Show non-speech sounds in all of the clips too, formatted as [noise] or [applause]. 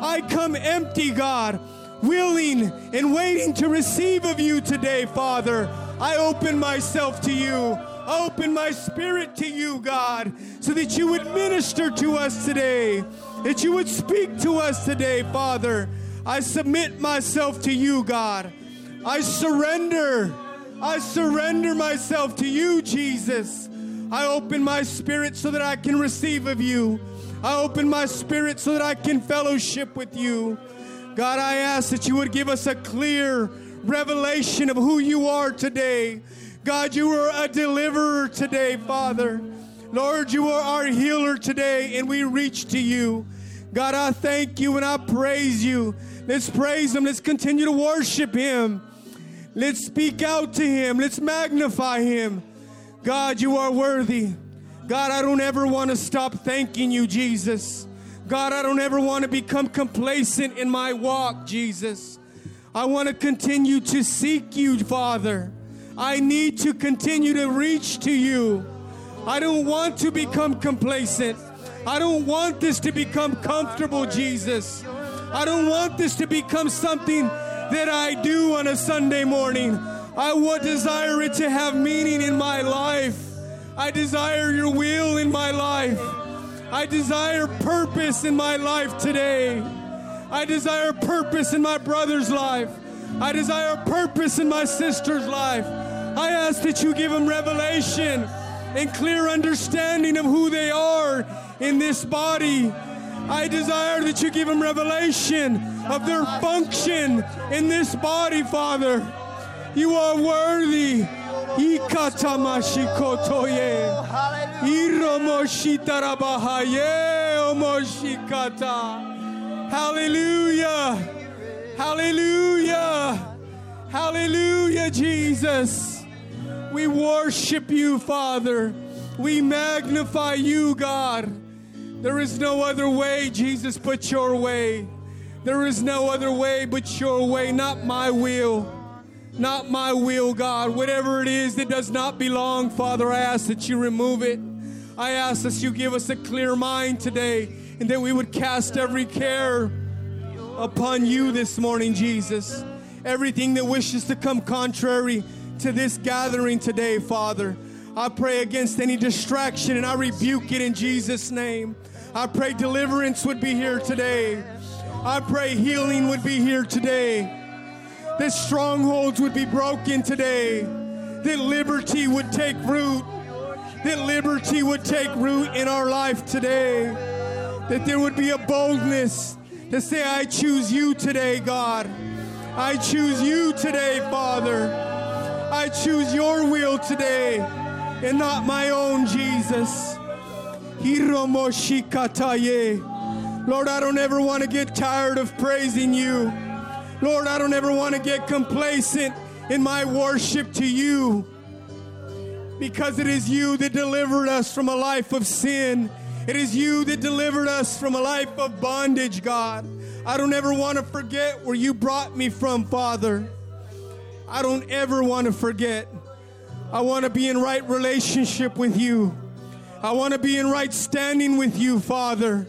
I come empty, God, willing and waiting to receive of you today, Father. I open myself to you. I open my spirit to you, God, so that you would minister to us today, that you would speak to us today, Father. I submit myself to you, God. I surrender. I surrender myself to you, Jesus. I open my spirit so that I can receive of you. I open my spirit so that I can fellowship with you. God, I ask that you would give us a clear revelation of who you are today. God, you are a deliverer today, Father. Lord, you are our healer today, and we reach to you. God, I thank you and I praise you. Let's praise him. Let's continue to worship him. Let's speak out to him. Let's magnify him. God, you are worthy. God, I don't ever want to stop thanking you, Jesus. God, I don't ever want to become complacent in my walk, Jesus. I want to continue to seek you, Father. I need to continue to reach to you. I don't want to become complacent. I don't want this to become comfortable, Jesus. I don't want this to become something that I do on a Sunday morning. I would desire it to have meaning in my life. I desire your will in my life. I desire purpose in my life today. I desire purpose in my brother's life. I desire purpose in my sister's life. I ask that you give them revelation and clear understanding of who they are in this body. I desire that you give them revelation of their function in this body, Father. You are worthy. Ikatamashikotoye. Iromoshitarabahaye omoshikata. Hallelujah. Hallelujah. Hallelujah, Jesus. We worship you, Father. We magnify you, God. There is no other way, Jesus, but your way. There is no other way but your way, not my will. Not my will, God. Whatever it is that does not belong, Father, I ask that you remove it. I ask that you give us a clear mind today and that we would cast every care upon you this morning, Jesus. Everything that wishes to come contrary to this gathering today, Father. I pray against any distraction and I rebuke it in Jesus' name. I pray deliverance would be here today. I pray healing would be here today. That strongholds would be broken today. That liberty would take root. That liberty would take root in our life today. That there would be a boldness to say, I choose you today, God. I choose you today, Father. I choose your will today and not my own, Jesus. Lord, I don't ever want to get tired of praising you. Lord, I don't ever want to get complacent in my worship to you because it is you that delivered us from a life of sin. It is you that delivered us from a life of bondage, God. I don't ever want to forget where you brought me from, Father. I don't ever want to forget. I want to be in right relationship with you. I want to be in right standing with you, Father.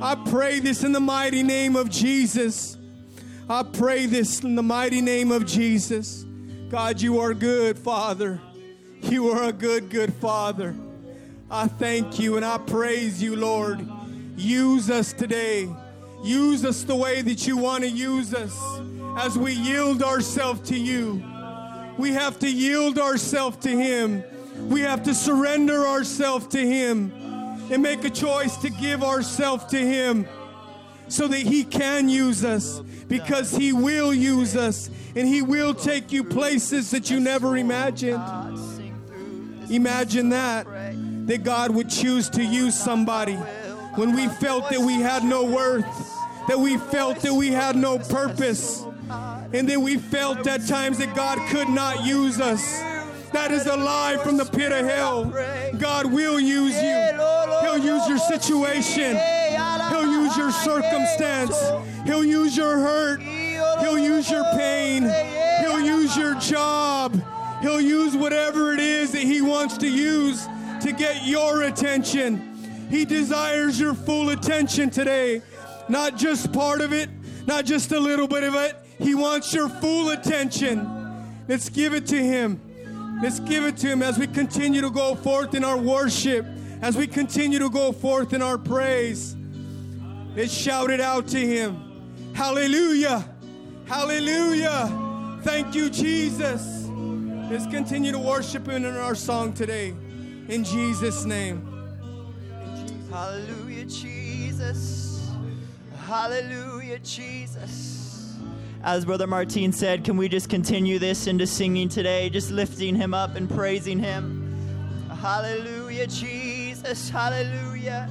I pray this in the mighty name of Jesus. I pray this in the mighty name of Jesus. God, you are good, Father. You are a good, good Father. I thank you and I praise you, Lord. Use us today. Use us the way that you want to use us as we yield ourselves to you. We have to yield ourselves to Him. We have to surrender ourselves to Him and make a choice to give ourselves to Him so that He can use us because He will use us and He will take you places that you never imagined. Imagine that, that God would choose to use somebody when we felt that we had no worth, that we felt that we had no purpose, and that we felt at times that God could not use us. That is a lie from the pit of hell. God will use you. He'll use your situation. Use your circumstance. He'll use your hurt. He'll use your pain. He'll use your job. He'll use whatever it is that He wants to use to get your attention. He desires your full attention today. not just part of it, not just a little bit of it. He wants your full attention. Let's give it to Him. Let's give it to Him as we continue to go forth in our worship, as we continue to go forth in our praise. Let's shout it out to Him. Hallelujah! Hallelujah! Thank you, Jesus. Let's continue to worship Him in our song today. In Jesus' name. Hallelujah, Jesus. Hallelujah, Jesus. As Brother Martin said, can we just continue this into singing today, just lifting him up and praising him? Hallelujah, Jesus. Hallelujah.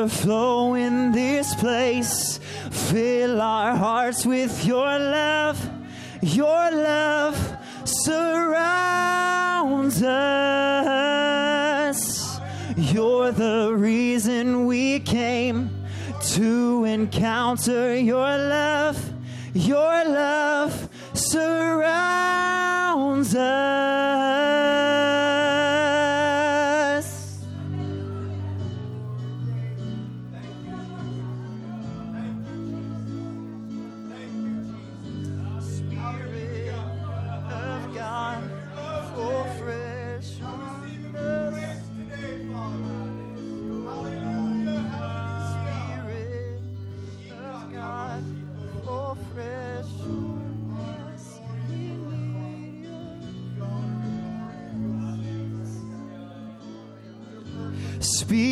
overflow in this place. Fill our hearts with your love. Your love surrounds us. You're the reason we came to encounter your love. Your love surrounds us.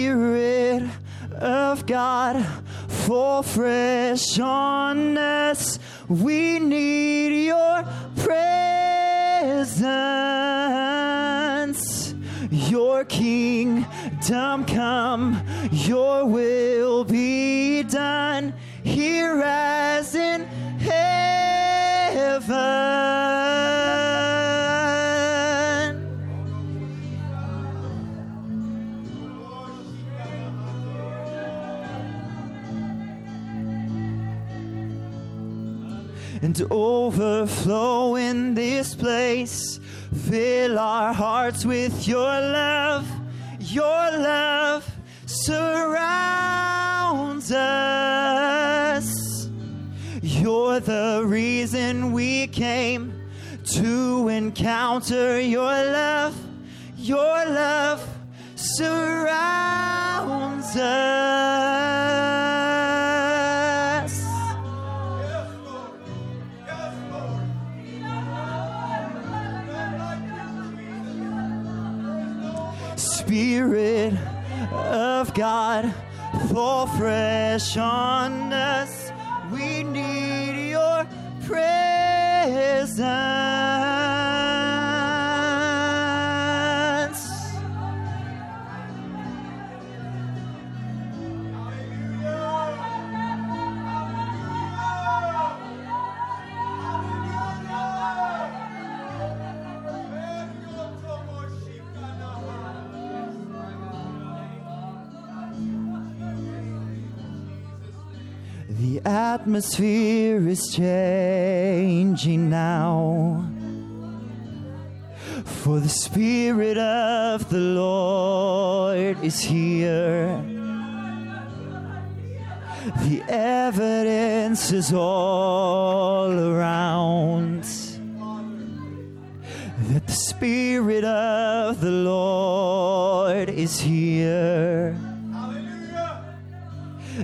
Spirit of God, for fresh on us. We need your presence. Your kingdom come, your will be done here as in heaven. And overflow in this place. Fill our hearts with your love. Your love surrounds us. You're the reason we came to encounter your love. Your love surrounds us. God, for fresh on us. We need your presence. Atmosphere is changing now. For the Spirit of the Lord is here. The evidence is all around that the Spirit of the Lord is here.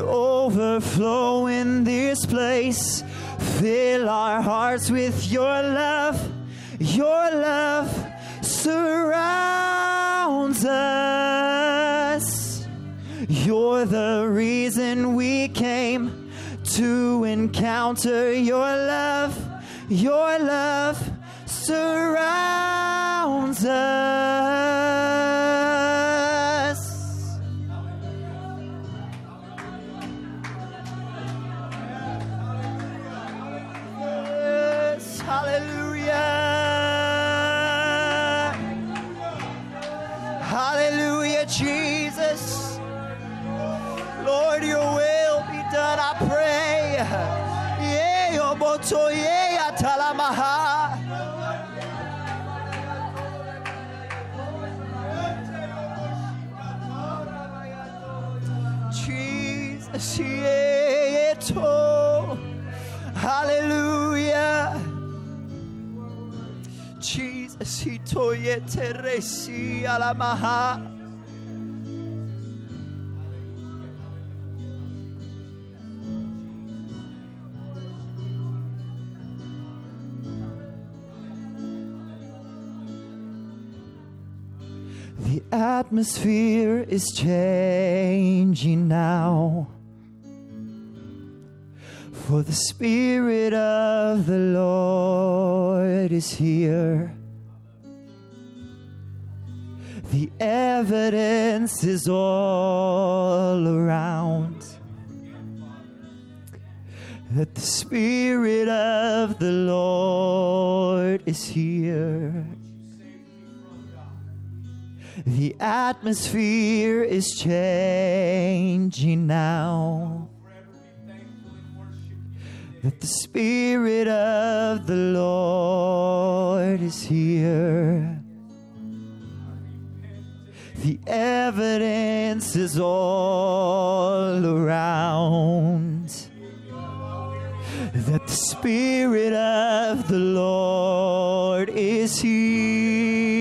overflow in this place. Fill our hearts with your love. Your love surrounds us. You're the reason we came to encounter your love. Your love surrounds us. Jesus. Lord, your will be done, I pray. Jesus. Hallelujah. Jesus, he toye teresi alamaha. Atmosphere is changing now. For the Spirit of the Lord is here. The evidence is all around that the Spirit of the Lord is here. The atmosphere is changing now. That the Spirit of the Lord is here. The evidence is all around that the Spirit of the Lord is here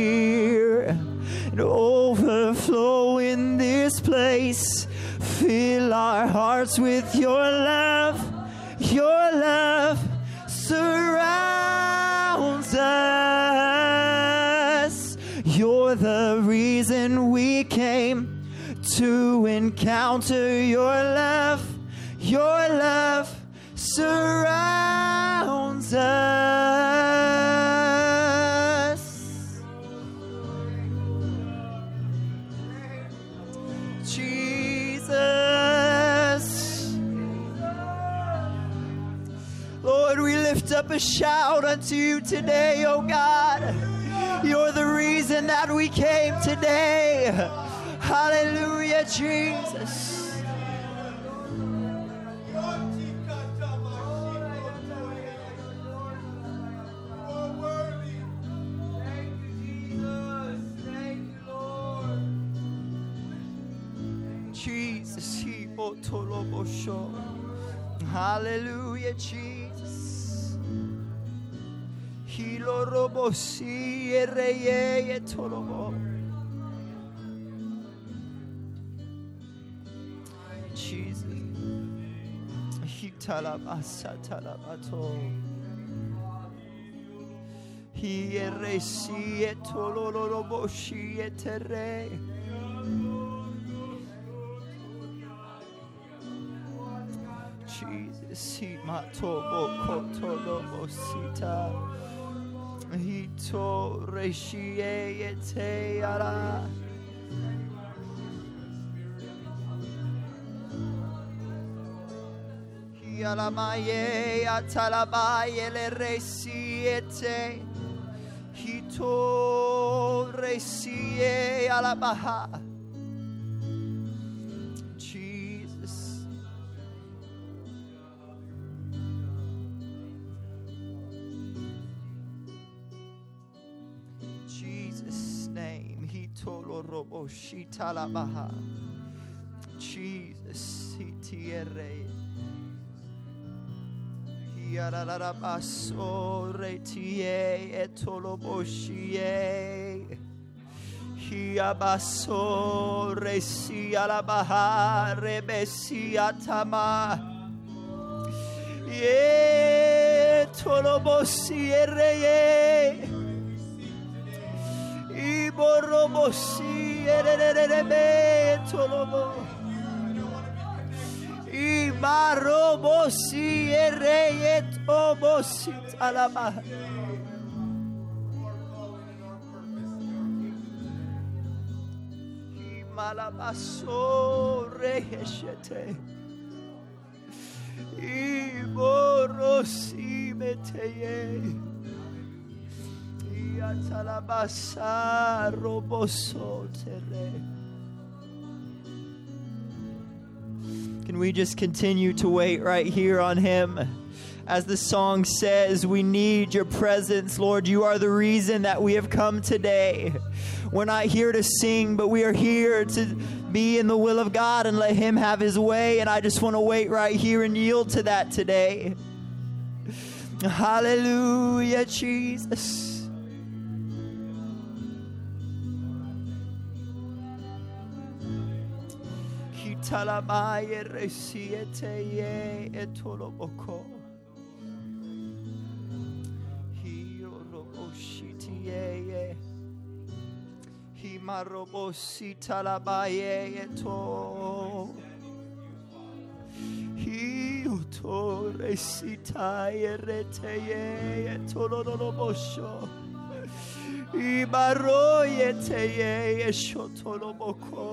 and overflow in this place. Fill our hearts with your love. Your love surrounds us. You're the reason we came to encounter your love. Your love surrounds us. Lord, we lift up a shout unto you today, oh God. You're the reason that we came today. Hallelujah, Jesus. Thank you, Jesus, he. Hallelujah, Jesus. Jesus. Jesus, he matobo kotolobo sita. Hito reshie ete ara. Hialamaye atalabaye le resiete. Hito resie alabaha. Shitalabaha. Jesus. Hitiere. Yararabaso retie etoloboshie. Hiabaso resi alabaha rebesi atama. Ye tolobosi ereye. Imarobosi ereye tobosi talaba. Imalabaso reheshete. Iborosi meteye. Can we just continue to wait right here on Him? As the song says, we need your presence, Lord. You are the reason that we have come today. We're not here to sing, but we are here to be in the will of God and let Him have His way. And I just want to wait right here and yield to that today. Hallelujah, Jesus. Hitalamaye resiete ye etoloboko. Hiroroboshiti ye ye. Himarobosita labaye eto. Hioto resita ye rete ye etolorobosho. Ibaro yete ye eshotoloboko.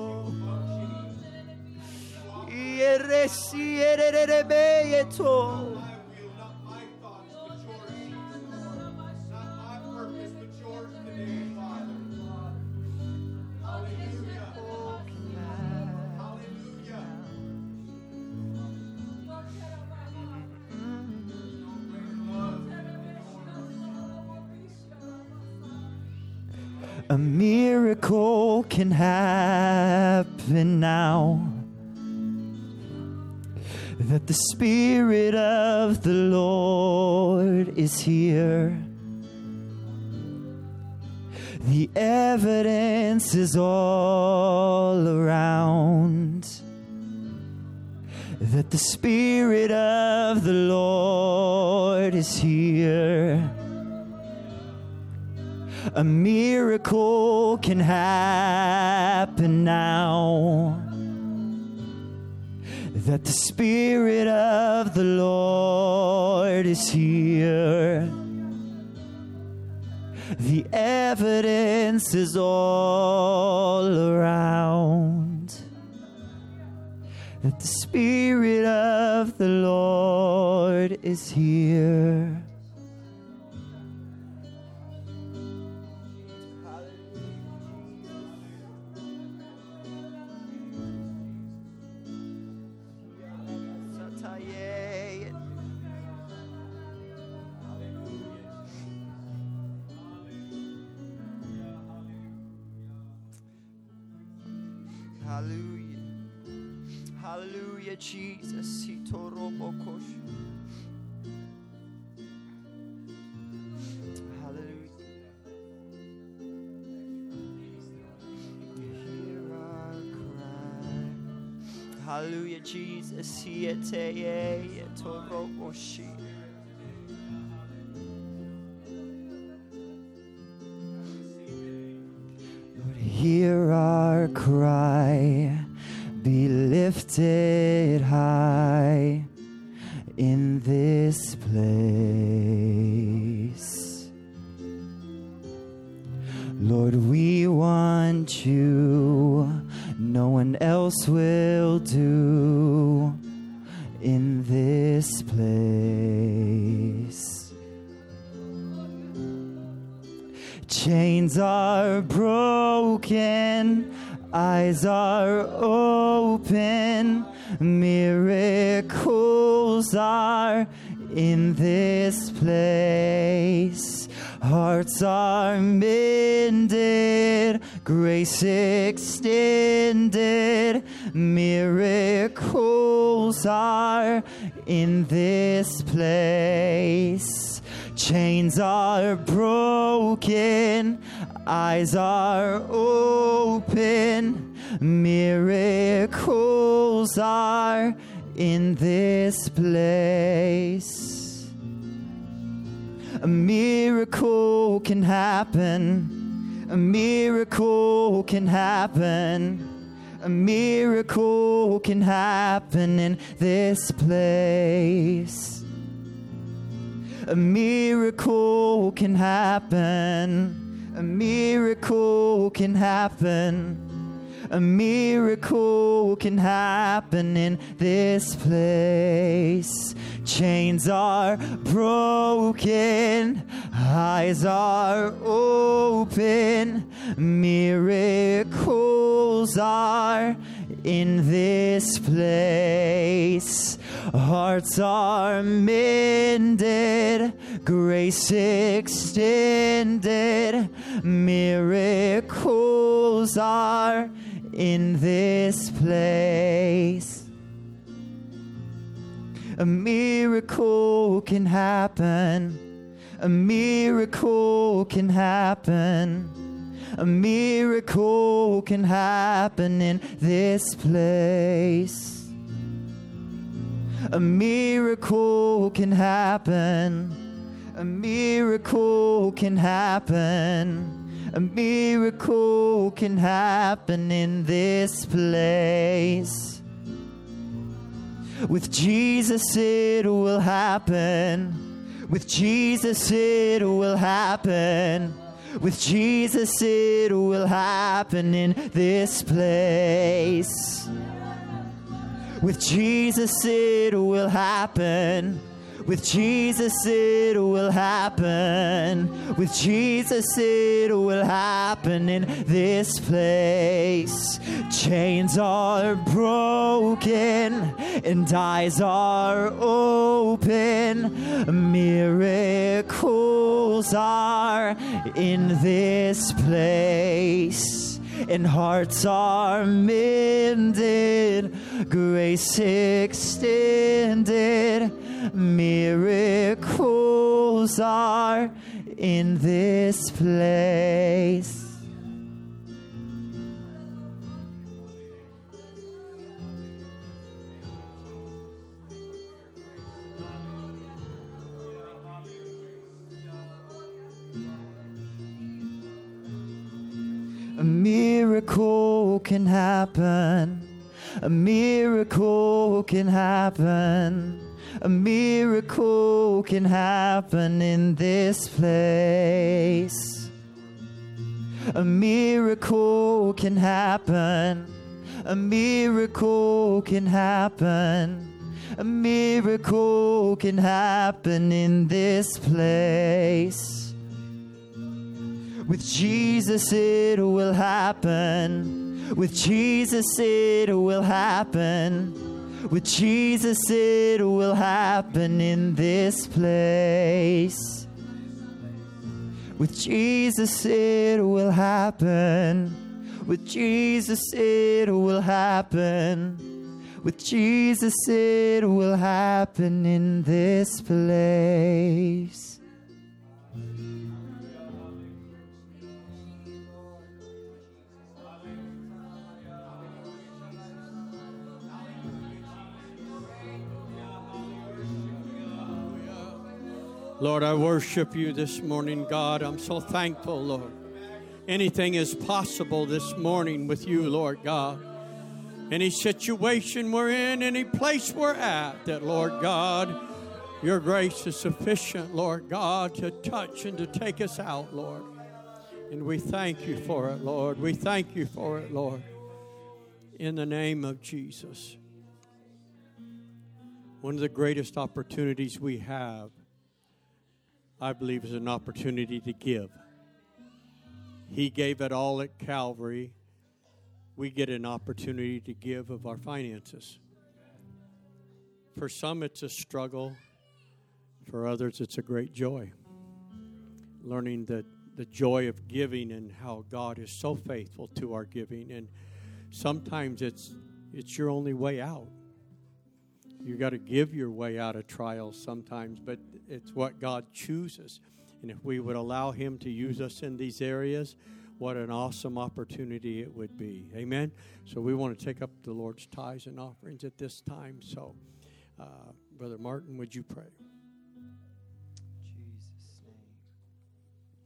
A miracle can happen now. That the Spirit of the Lord is here. The evidence is all around that the Spirit of the Lord is here. A miracle can happen now. That the Spirit of the Lord is here. The evidence is all around that the Spirit of the Lord is here. Hallelujah, Jesus. Hallelujah, Jesus. Lord, hear our cry, be lifted high broken, eyes are open, miracles are in this place. A miracle can happen, a miracle can happen. A miracle can happen in this place. A miracle can happen. A miracle can happen. A miracle can happen in this place. Chains are broken, eyes are open, miracles are in this place. Hearts are mended, grace extended, miracles are in this place. A miracle can happen. A miracle can happen. A miracle can happen in this place. A miracle can happen. A miracle can happen. A miracle can happen in this place. With Jesus, it will happen. With Jesus, it will happen. With Jesus, it will happen in this place. With Jesus, it will happen. With Jesus, it will happen. With Jesus, it will happen in this place. Chains are broken and eyes are open. Miracles are in this place and hearts are mended, grace extended, miracles are in this place. A miracle can happen. A miracle can happen. A miracle can happen in this place. A miracle can happen. A miracle can happen. A miracle can happen in this place. With Jesus, it will happen. With Jesus, it will happen. With Jesus, it will happen in this place. With Jesus, it will happen. With Jesus, it will happen. With Jesus, it will happen in this place. Lord, I worship you this morning, God. I'm so thankful, Lord. Anything is possible this morning with you, Lord God. Any situation we're in, any place we're at, that, Lord God, your grace is sufficient, Lord God, to touch and to take us out, Lord. And we thank you for it, Lord. We thank you for it, Lord. In the name of Jesus. One of the greatest opportunities we have I believe is an opportunity to give. He gave it all at Calvary. We get an opportunity to give of our finances. For some, it's a struggle. For others, it's a great joy. Learning that the joy of giving and how God is so faithful to our giving. And sometimes it's, it's your only way out. You got to give your way out of trials sometimes, but it's what God chooses. And if we would allow Him to use us in these areas, what an awesome opportunity it would be. Amen. So we want to take up the Lord's tithes and offerings at this time. So, uh, Brother Martin, would you pray?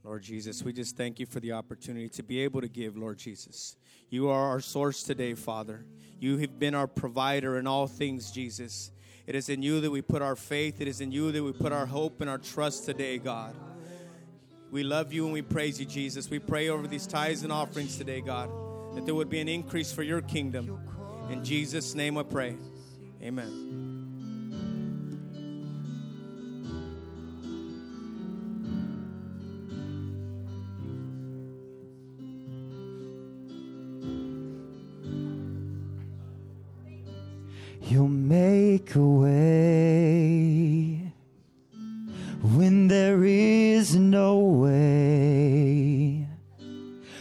Lord Jesus, we just thank you for the opportunity to be able to give, Lord Jesus. You are our source today, Father. You have been our provider in all things, Jesus. It is in you that we put our faith. It is in you that we put our hope and our trust today, God. We love you and we praise you, Jesus. We pray over these tithes and offerings today, God, that there would be an increase for your kingdom. In Jesus' name I pray. Amen. Make a way when there is no way.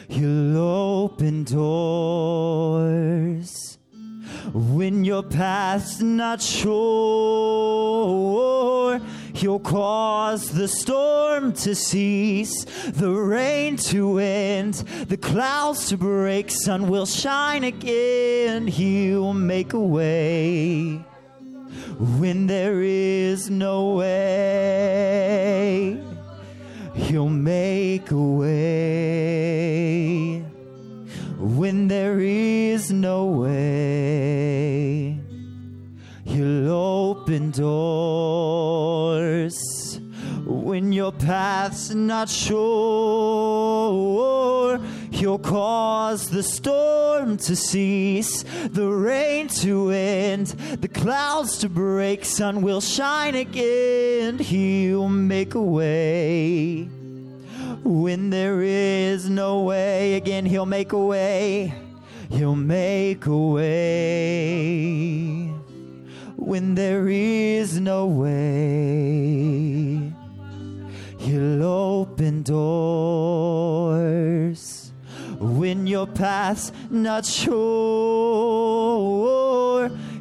You'll open doors when your path's not sure. You'll cause the storm to cease, the rain to end, the clouds to break, sun will shine again. He'll make a way when there is no way. He'll make a way when there is no way. He'll open doors when your path's not sure. He'll cause the storm to cease, the rain to end, the clouds to break, sun will shine again. He'll make a way when there is no way. Again, He'll make a way. He'll make a way when there is no way. He'll open doors when your path's not sure.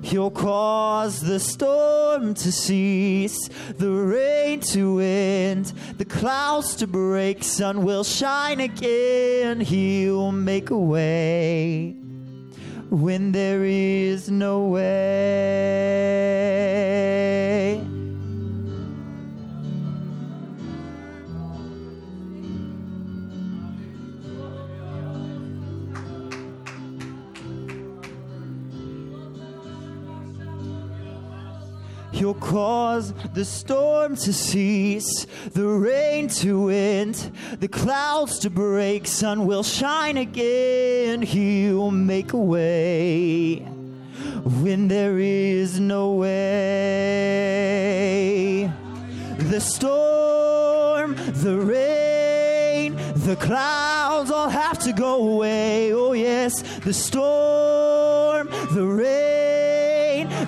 He'll cause the storm to cease, the rain to end, the clouds to break, sun will shine again. He'll make a way when there is no way. He'll cause the storm to cease, the rain to end, the clouds to break, sun will shine again. He'll make a way when there is no way. The storm, the rain, the clouds all have to go away. Oh, yes, the storm, the rain,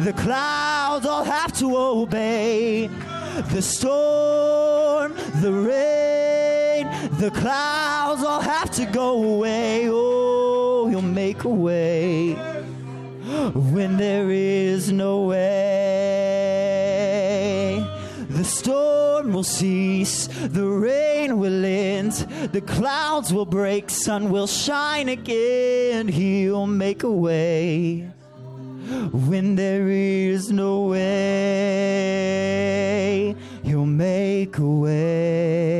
the clouds all have to obey. The storm, the rain, the clouds all have to go away. Oh, he'll make a way when there is no way. The storm will cease, the rain will end, the clouds will break, sun will shine again. He'll make a way when there is no way. He'll make a way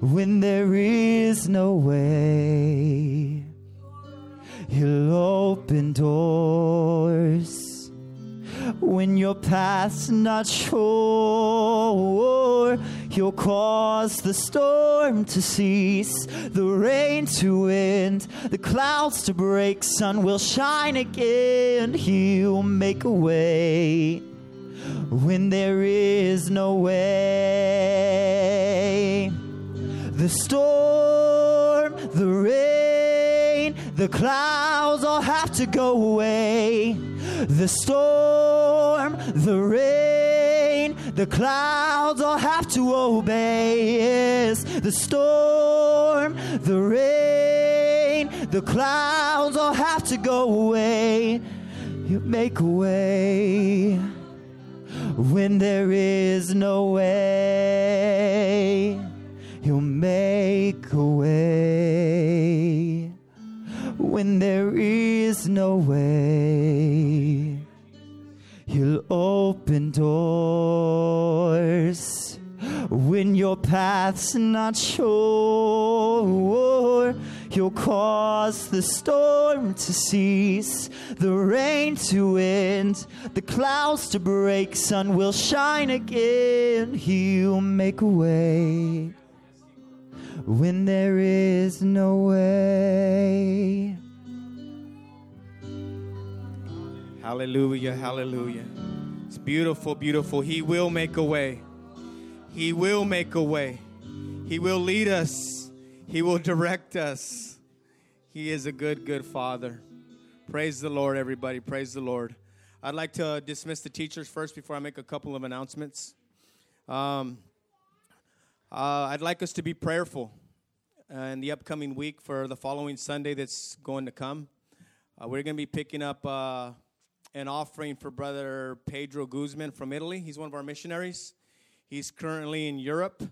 when there is no way. He'll open doors when your path's not sure. He'll cause the storm to cease, the rain to end, the clouds to break, sun will shine again. He'll make a way when there is no way. The storm, the rain, the clouds all have to go away. The storm, the rain, the clouds all have to obey. Yes, the storm, the rain, the clouds all have to go away. You make a way when there is no way. You'll make a way when there is no way. You'll open doors when your path's not sure. He'll cause the storm to cease, the rain to end, the clouds to break, sun will shine again. He'll make a way when there is no way. Hallelujah, hallelujah. It's beautiful, beautiful. He will make a way. He will make a way. He will lead us. He will direct us. He is a good, good Father. Praise the Lord, everybody. Praise the Lord. I'd like to dismiss the teachers first before I make a couple of announcements. Um, uh, I'd like us to be prayerful in the upcoming week for the following Sunday that's going to come. Uh, we're going to be picking up uh, an offering for Brother Pedro Guzman from Italy. He's one of our missionaries. He's currently in Europe.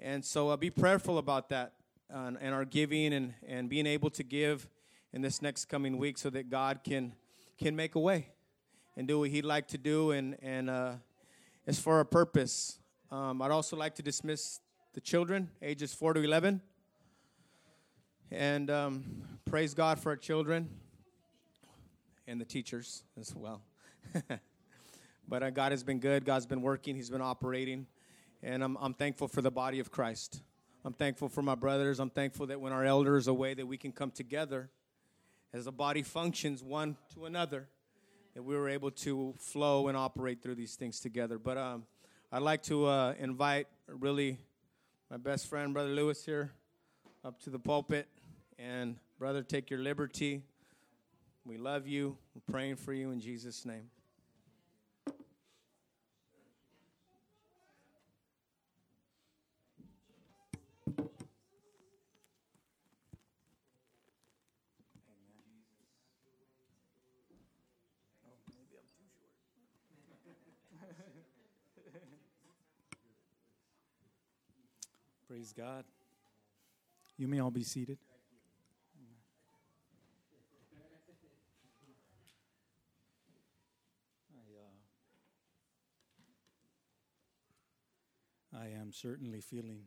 And so uh, be prayerful about that and our giving and, and being able to give in this next coming week so that God can, can make a way and do what He'd like to do. And, and uh, it's for a purpose. Um, I'd also like to dismiss the children, ages 4 to 11. And um, praise God for our children and the teachers as well. [laughs] but uh, God has been good. God's been working. He's been operating. And I'm, I'm thankful for the body of Christ. I'm thankful for my brothers. I'm thankful that when our elders are away, that we can come together as a body functions one to another, that we were able to flow and operate through these things together. But um, I'd like to uh, invite really my best friend, Brother Lewis, here up to the pulpit. And, brother, take your liberty. We love you. We're praying for you in Jesus' name. Praise God. You may all be seated. I, am certainly feeling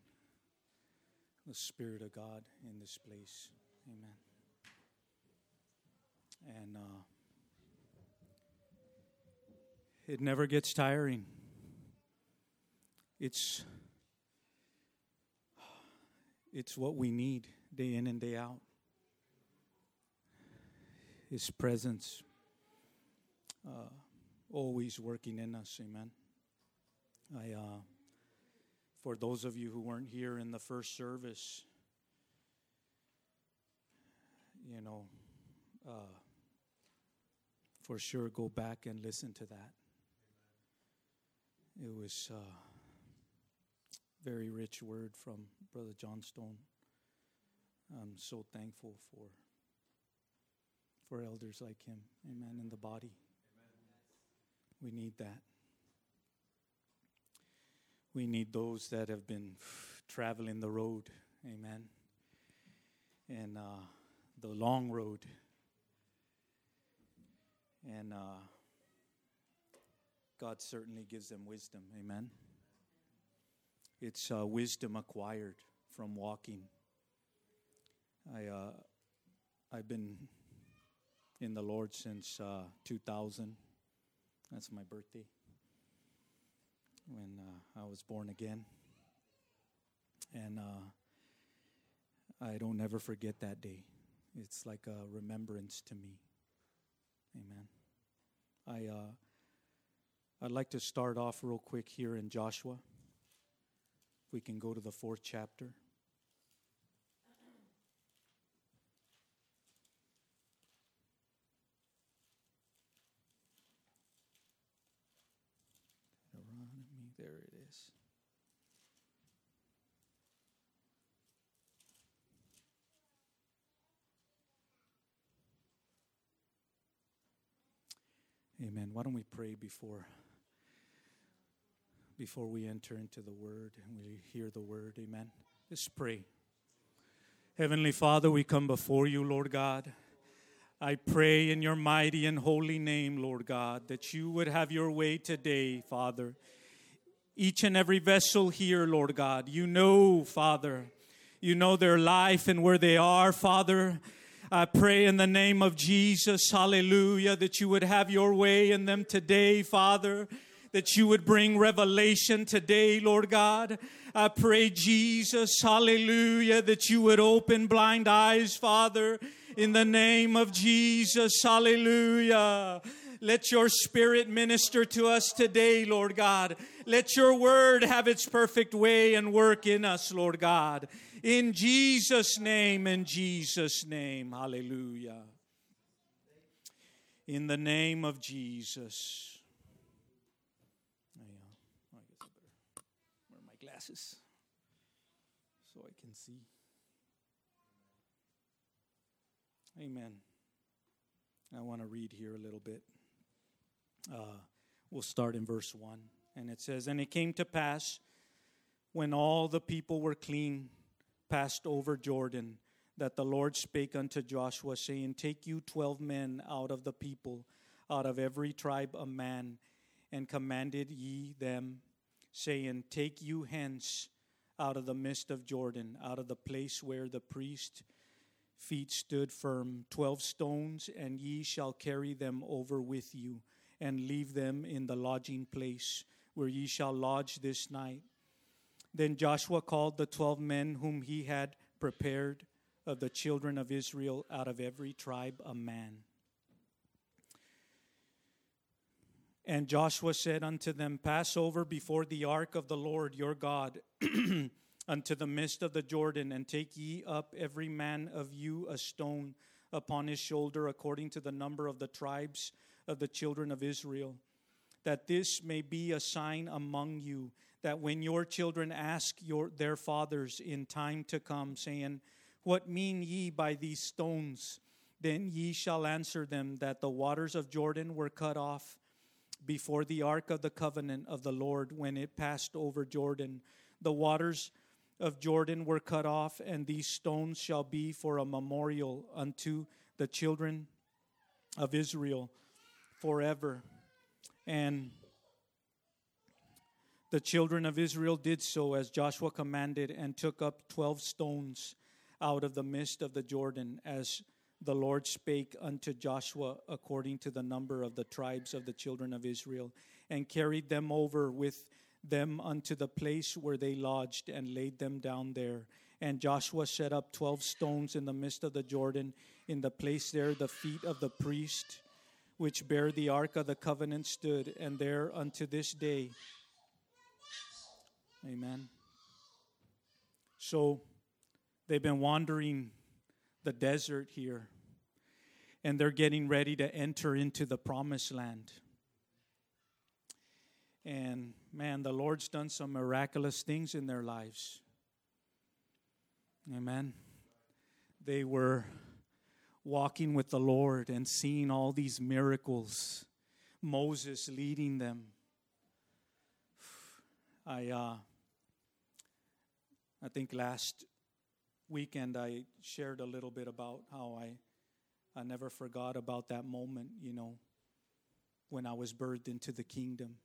the Spirit of God in this place. Amen. And uh, it never gets tiring. It's it's what we need day in and day out. His presence uh, always working in us. Amen. I, uh, for those of you who weren't here in the first service, you know, uh, for sure go back and listen to that. It was. Uh, very rich word from Brother Johnstone. I'm so thankful for for elders like him. Amen. In the body. Amen. We need that. We need those that have been traveling the road. Amen. And uh, the long road. And uh, God certainly gives them wisdom. Amen. It's uh, wisdom acquired from walking. I uh, I've been in the Lord since uh, 2000. That's my birthday when uh, I was born again, and uh, I don't ever forget that day. It's like a remembrance to me. Amen. I uh, I'd like to start off real quick here in Joshua we can go to the fourth chapter. There it is. Amen. Why don't we pray before before we enter into the word and we hear the word? Amen. Just pray. Heavenly Father, we come before you, Lord God. I pray in your mighty and holy name, Lord God, that you would have your way today, Father. Each and every vessel here, Lord God, you know, Father, you know their life and where they are, Father. I pray in the name of Jesus, hallelujah, that you would have your way in them today, Father, that you would bring revelation today, Lord God. I pray, Jesus, hallelujah, that you would open blind eyes, Father, in the name of Jesus, hallelujah. Let your spirit minister to us today, Lord God. Let your word have its perfect way and work in us, Lord God. In Jesus' name, in Jesus' name, hallelujah. In the name of Jesus. I, oh, I guess I better wear my glasses so I can see. Amen. I want to read here a little bit. Uh, we'll start in verse 1. And it says, And it came to pass when all the people were clean, passed over Jordan, that the Lord spake unto Joshua, saying, Take you twelve men out of the people, out of every tribe a man, and commanded ye them, saying, Take you hence out of the midst of Jordan, out of the place where the priest feet stood firm, twelve stones, and ye shall carry them over with you, and leave them in the lodging place where ye shall lodge this night. Then Joshua called the twelve men whom he had prepared of the children of Israel out of every tribe a man. And Joshua said unto them, Pass over before the ark of the Lord your God [clears throat] unto the midst of the Jordan, and take ye up every man of you a stone upon his shoulder, according to the number of the tribes of the children of Israel, that this may be a sign among you, that when your children ask your, their fathers in time to come, saying, What mean ye by these stones? Then ye shall answer them that the waters of Jordan were cut off before the ark of the covenant of the Lord when it passed over Jordan. The waters of Jordan were cut off, and these stones shall be for a memorial unto the children of Israel forever. And the children of Israel did so as Joshua commanded, and took up twelve stones out of the midst of the Jordan, as the Lord spake unto Joshua according to the number of the tribes of the children of Israel, and carried them over with them unto the place where they lodged, and laid them down there. And Joshua set up twelve stones in the midst of the Jordan, in the place there the feet of the priest which bear the ark of the covenant stood, and there unto this day. Amen. So they've been wandering the desert here, and they're getting ready to enter into the promised land. And man, the Lord's done some miraculous things in their lives. Amen. They were walking with the Lord and seeing all these miracles, Moses leading them. [sighs] I uh, I think last weekend I shared a little bit about how I I never forgot about that moment, you know, when I was birthed into the kingdom.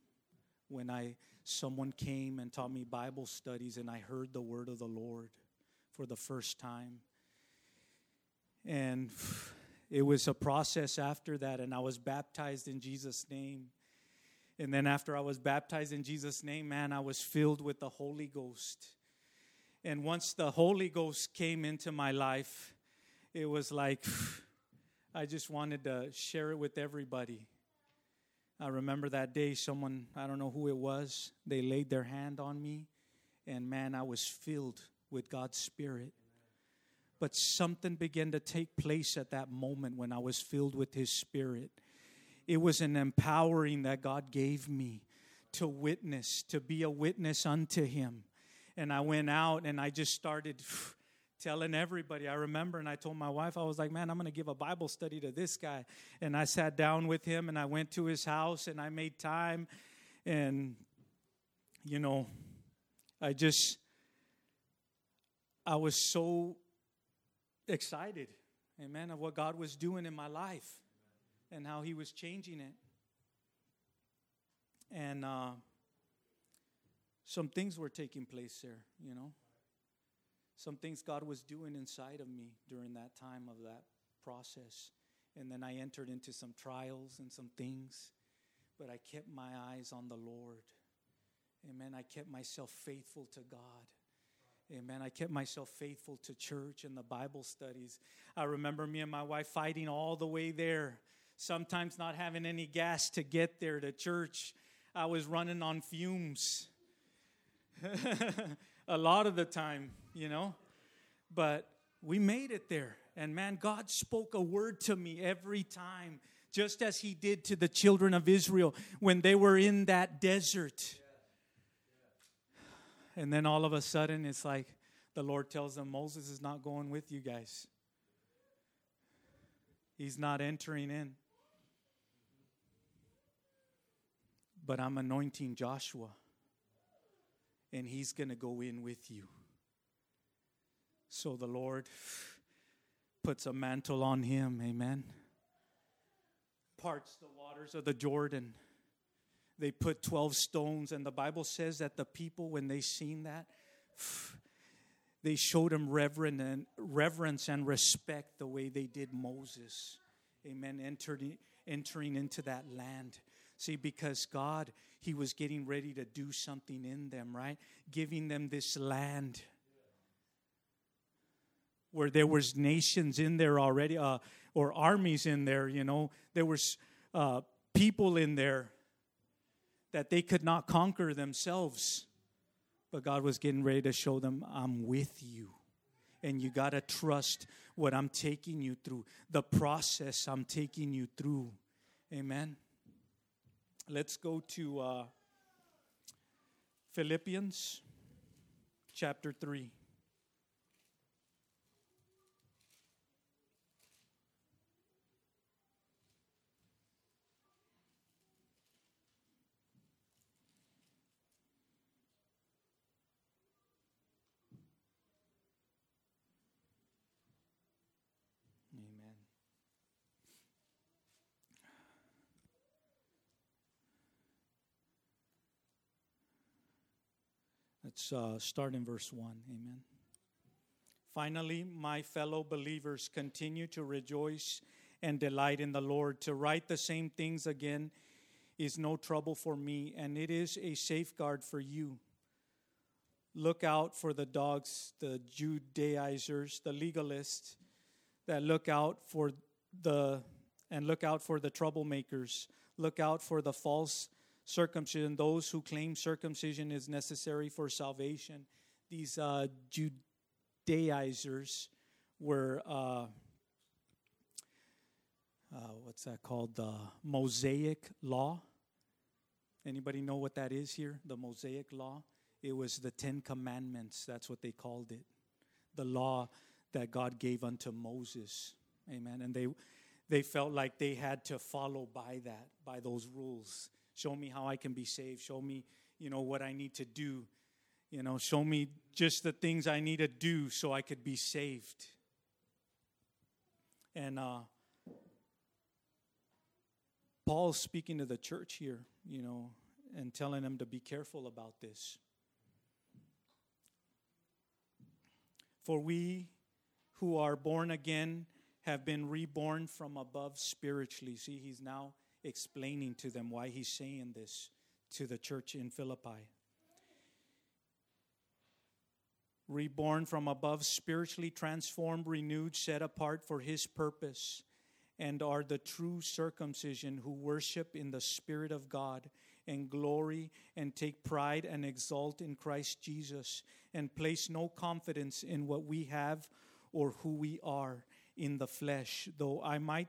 When I someone came and taught me Bible studies and I heard the word of the Lord for the first time. And it was a process after that, and I was baptized in Jesus' name. And then after I was baptized in Jesus' name, man, I was filled with the Holy Ghost. And once the Holy Ghost came into my life, it was like I just wanted to share it with everybody. I remember that day, someone, I don't know who it was, they laid their hand on me, and man, I was filled with God's Spirit. But something began to take place at that moment when I was filled with His Spirit. It was an empowering that God gave me to witness, to be a witness unto Him. And I went out and I just started [sighs] telling everybody. I remember, and I told my wife, I was like, man, I'm going to give a Bible study to this guy. And I sat down with him and I went to his house and I made time. And, you know, I just, I was so excited, amen, of what God was doing in my life and how he was changing it. And uh, some things were taking place there, you know some things God was doing inside of me during that time of that process. And then I entered into some trials and some things, but I kept my eyes on the Lord. Amen. I kept myself faithful to God. Amen. I kept myself faithful to church and the Bible studies. I remember me and my wife fighting all the way there, sometimes not having any gas to get there to church. I was running on fumes [laughs] a lot of the time you know? But we made it there. And man, God spoke a word to me every time, just as He did to the children of Israel when they were in that desert. And then all of a sudden, it's like the Lord tells them, Moses is not going with you guys. He's not entering in. But I'm anointing Joshua, and he's going to go in with you. So the Lord puts a mantle on him, amen. Parts the waters of the Jordan. They put 12 stones, and the Bible says that the people, when they seen that, [sighs] they showed him reverence and, reverence and respect the way they did Moses. Amen. Entered, entering into that land. See, because God, He was getting ready to do something in them, right? Giving them this land where there was nations in there already uh, or armies in there you know there was uh, people in there that they could not conquer themselves. But god was getting ready to show them i'm with you and you got to trust what i'm taking you through the process i'm taking you through. Amen. Let's go to uh, philippians chapter 3 Let's uh, start in verse 1. Amen. Finally, my fellow believers, continue to rejoice and delight in the Lord. To write the same things again is no trouble for me, and it is a safeguard for you. Look out for the dogs, the Judaizers, the legalists that look out for the and look out for the troublemakers. Look out for the false circumcision, those who claim circumcision is necessary for salvation. These uh, Judaizers were, uh, uh, what's that called? The Mosaic Law. Anybody know what that is here? The Mosaic Law? It was the Ten Commandments. That's what they called it. The law that God gave unto Moses. Amen. And they they felt like they had to follow by that, by those rules. Show me how I can be saved. Show me, you know, what I need to do. You know, show me just the things I need to do so I could be saved. And uh, Paul's speaking to the church here, you know, and telling them to be careful about this. For we who are born again have been reborn from above spiritually. See, he's now explaining to them why he's saying this to the church in Philippi. Reborn from above, spiritually transformed, renewed, set apart for his purpose, and are the true circumcision who worship in the Spirit of God and glory and take pride and exult in Christ Jesus and place no confidence in what we have or who we are in the flesh, though I might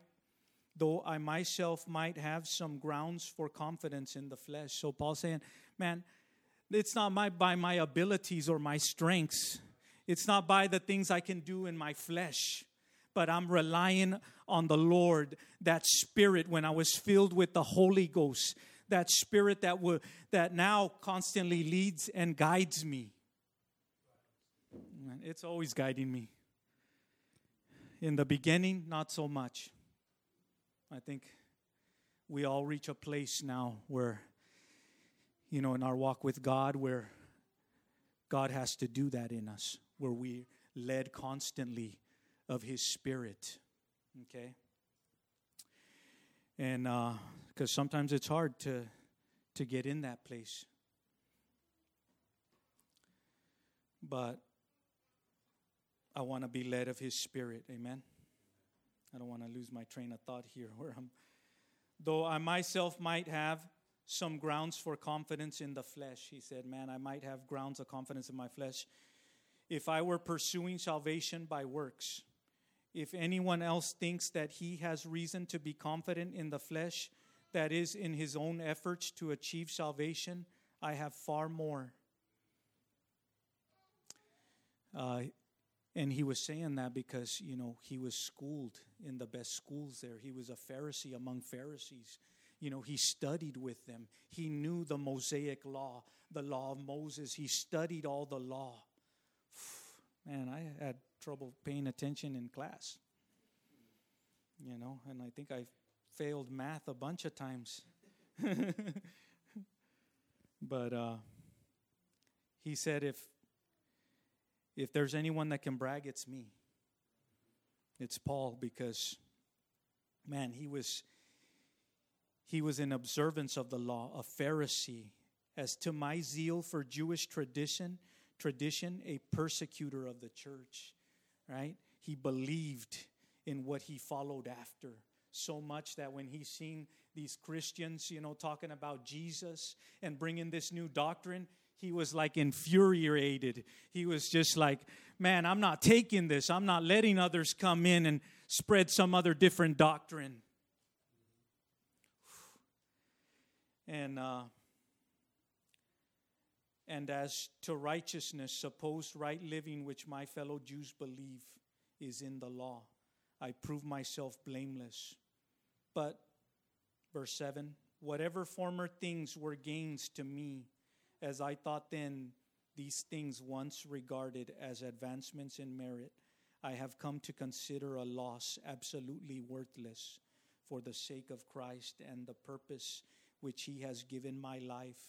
though I myself might have some grounds for confidence in the flesh. So Paul's saying, man, it's not my, by my abilities or my strengths. It's not by the things I can do in my flesh, but I'm relying on the Lord, that spirit when I was filled with the Holy Ghost, that spirit that will that now constantly leads and guides me. It's always guiding me. In the beginning, not so much. I think we all reach a place now where, you know, in our walk with God, where God has to do that in us, where we led constantly of His Spirit. Okay? And because uh, sometimes it's hard to, to get in that place. But I want to be led of His Spirit. Amen. I don't want to lose my train of thought here [laughs] where I'm. Though I myself might have some grounds for confidence in the flesh, he said, Man, I might have grounds of confidence in my flesh if I were pursuing salvation by works. If anyone else thinks that he has reason to be confident in the flesh, that is, in his own efforts to achieve salvation, I have far more. Uh, and he was saying that because, you know, he was schooled in the best schools there. He was a Pharisee among Pharisees. You know, he studied with them. He knew the Mosaic law, the law of Moses. He studied all the law. [sighs] Man, I had trouble paying attention in class. You know, and I think I failed math a bunch of times. [laughs] but uh, he said, if if there's anyone that can brag, it's me. It's Paul because, man, he was he was in observance of the law, a Pharisee. As to my zeal for Jewish tradition, tradition, a persecutor of the church, right? He believed in what he followed after so much that when he seen these Christians, you know, talking about Jesus and bringing this new doctrine, he was like infuriated. He was just like, man, I'm not taking this. I'm not letting others come in and spread some other different doctrine. And uh, and as to righteousness, supposed right living, which my fellow Jews believe is in the law, I prove myself blameless. But, verse 7 whatever former things were gains to me, as I thought then these things once regarded as advancements in merit, I have come to consider a loss absolutely worthless for the sake of Christ and the purpose which He has given my life.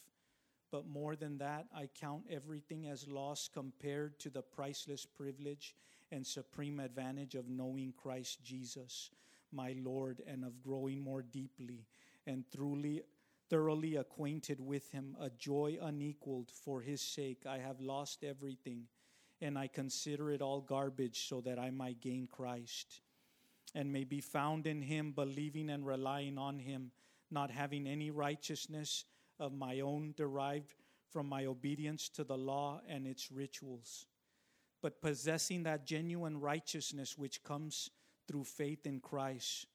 But more than that, I count everything as loss compared to the priceless privilege and supreme advantage of knowing Christ Jesus, my Lord, and of growing more deeply and truly thoroughly acquainted with him, a joy unequaled for his sake. I have lost everything, and I consider it all garbage so that I might gain Christ and may be found in him, believing and relying on him, not having any righteousness of my own derived from my obedience to the law and its rituals, but possessing that genuine righteousness which comes through faith in Christ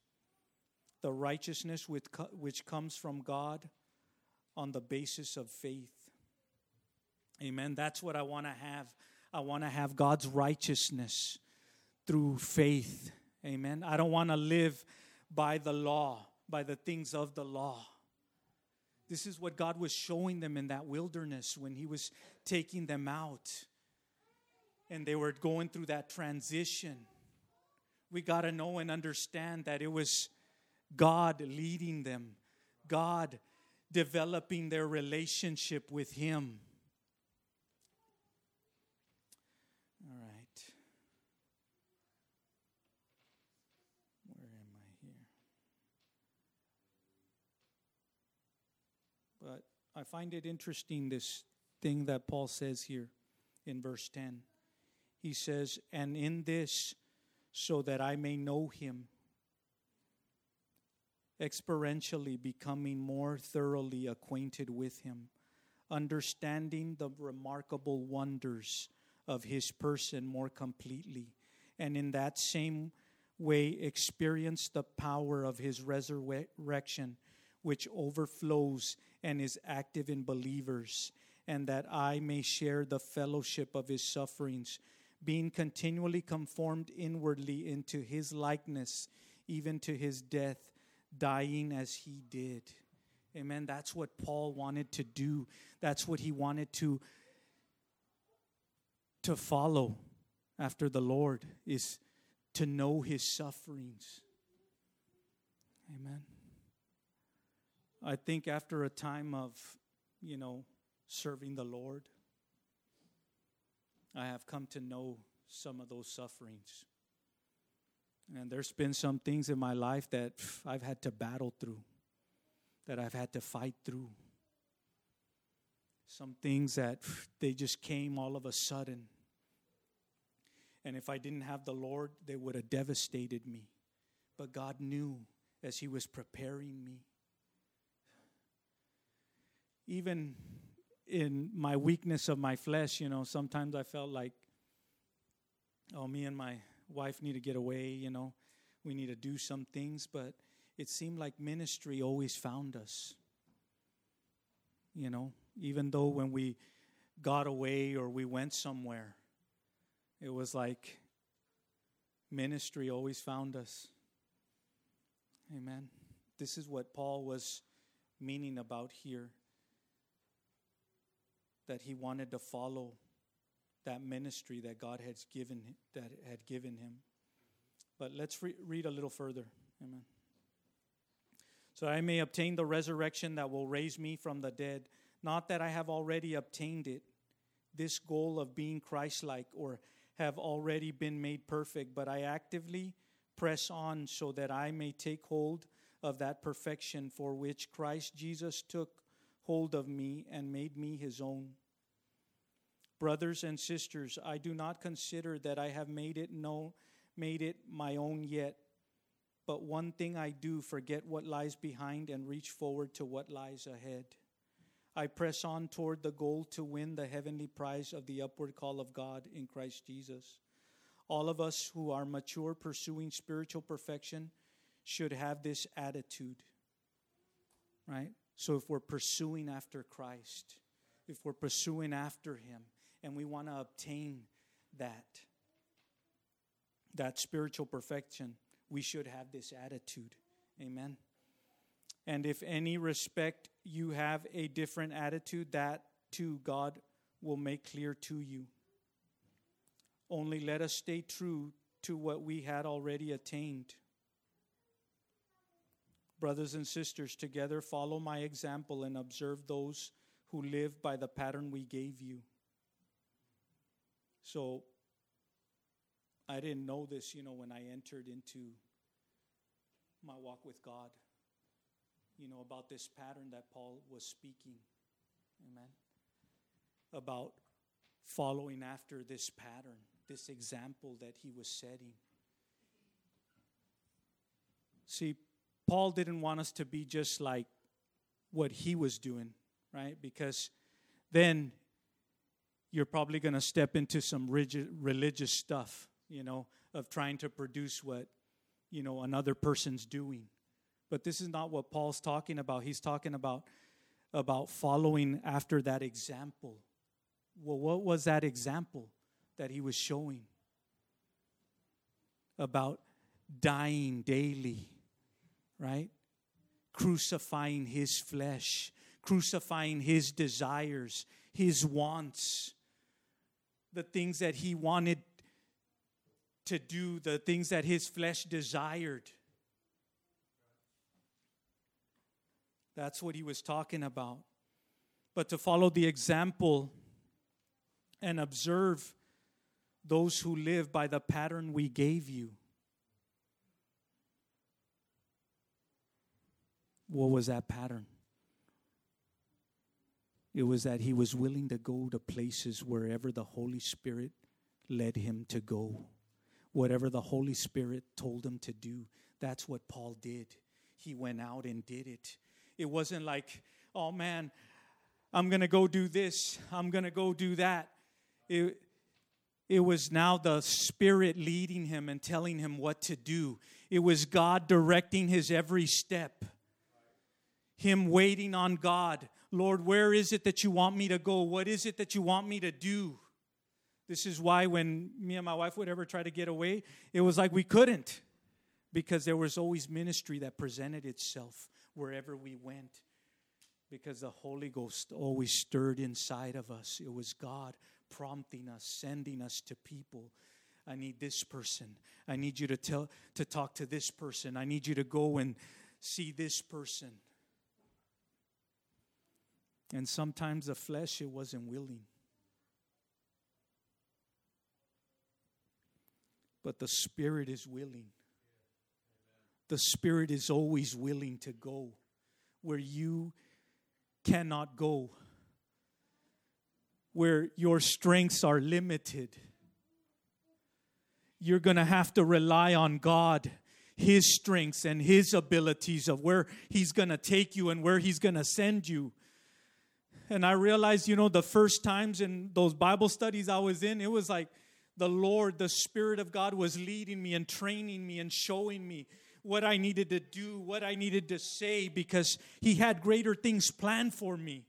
the righteousness which comes from God on the basis of faith. Amen. That's what I want to have. I want to have God's righteousness through faith. Amen. I don't want to live by the law, by the things of the law. This is what God was showing them in that wilderness when He was taking them out. And they were going through that transition. We got to know and understand that it was God leading them, God developing their relationship with Him. All right. Where am I here? But I find it interesting this thing that Paul says here in verse 10. He says, And in this, so that I may know Him experientially becoming more thoroughly acquainted with Him, understanding the remarkable wonders of His person more completely, and in that same way experience the power of His resurrection, which overflows and is active in believers, and that I may share the fellowship of His sufferings being continually conformed inwardly into his likeness, even to his death, dying as he did. Amen. That's what Paul wanted to do. That's what he wanted to to follow after the Lord is to know his sufferings. Amen. I think after a time of, you know, serving the Lord, I have come to know some of those sufferings. And there's been some things in my life that I've had to battle through, that I've had to fight through. Some things that they just came all of a sudden. And if I didn't have the Lord, they would have devastated me. But God knew as He was preparing me. Even in my weakness of my flesh, you know, sometimes I felt like, oh, me and my wife need to get away, you know, we need to do some things. But it seemed like ministry always found us. You know, even though when we got away or we went somewhere, it was like ministry always found us. Amen. This is what Paul was meaning about here that he wanted to follow that ministry that God has given that had given him. But let's re- read a little further. Amen. So I may obtain the resurrection that will raise me from the dead, not that I have already obtained it, this goal of being Christ-like or have already been made perfect, but I actively press on so that I may take hold of that perfection for which Christ Jesus took hold of me and made me his own. Brothers and sisters, I do not consider that I have made it known, made it my own yet. But one thing I do, forget what lies behind and reach forward to what lies ahead. I press on toward the goal to win the heavenly prize of the upward call of God in Christ Jesus. All of us who are mature pursuing spiritual perfection should have this attitude, right? So if we're pursuing after Christ, if we're pursuing after Him, and we want to obtain that, that spiritual perfection, we should have this attitude. Amen. And if any respect you have a different attitude, that too God will make clear to you. Only let us stay true to what we had already attained. Brothers and sisters, together follow my example and observe those who live by the pattern we gave you. So, I didn't know this, you know, when I entered into my walk with God you know, about this pattern that Paul was speaking. Amen. About following after this pattern, this example that he was setting. See, Paul didn't want us to be just like what he was doing, right? Because then you're probably going to step into some rigid, religious stuff, you know, of trying to produce what, you know, another person's doing. But this is not what Paul's talking about. He's talking about about following after that example. Well, what was that example that he was showing? About dying daily, right? Crucifying his flesh, crucifying his desires, his wants, the things that he wanted to do, the things that his flesh desired. That's what he was talking about. But to follow the example and observe those who live by the pattern we gave you. What was that pattern? It was that he was willing to go to places wherever the Holy Spirit led him to go. Whatever the Holy Spirit told him to do, that's what Paul did. He went out and did it. It wasn't like, oh man, I'm going to go do this, I'm going to go do that. It, it was now the Spirit leading him and telling him what to do. It was God directing his every step. Him waiting on God. Lord, where is it that you want me to go? What is it that you want me to do? This is why when me and my wife would ever try to get away, it was like we couldn't because there was always ministry that presented itself wherever we went because the Holy Ghost always stirred inside of us. It was God prompting us, sending us to people. I need this person. I need you to tell to talk to this person. I need you to go and see this person. And sometimes the flesh it wasn't willing. But the spirit is willing. The spirit is always willing to go where you cannot go, where your strengths are limited. You're going to have to rely on God, His strengths and His abilities of where He's going to take you and where He's going to send you. And I realized, you know, the first times in those Bible studies I was in, it was like the Lord, the Spirit of God was leading me and training me and showing me what I needed to do, what I needed to say, because He had greater things planned for me.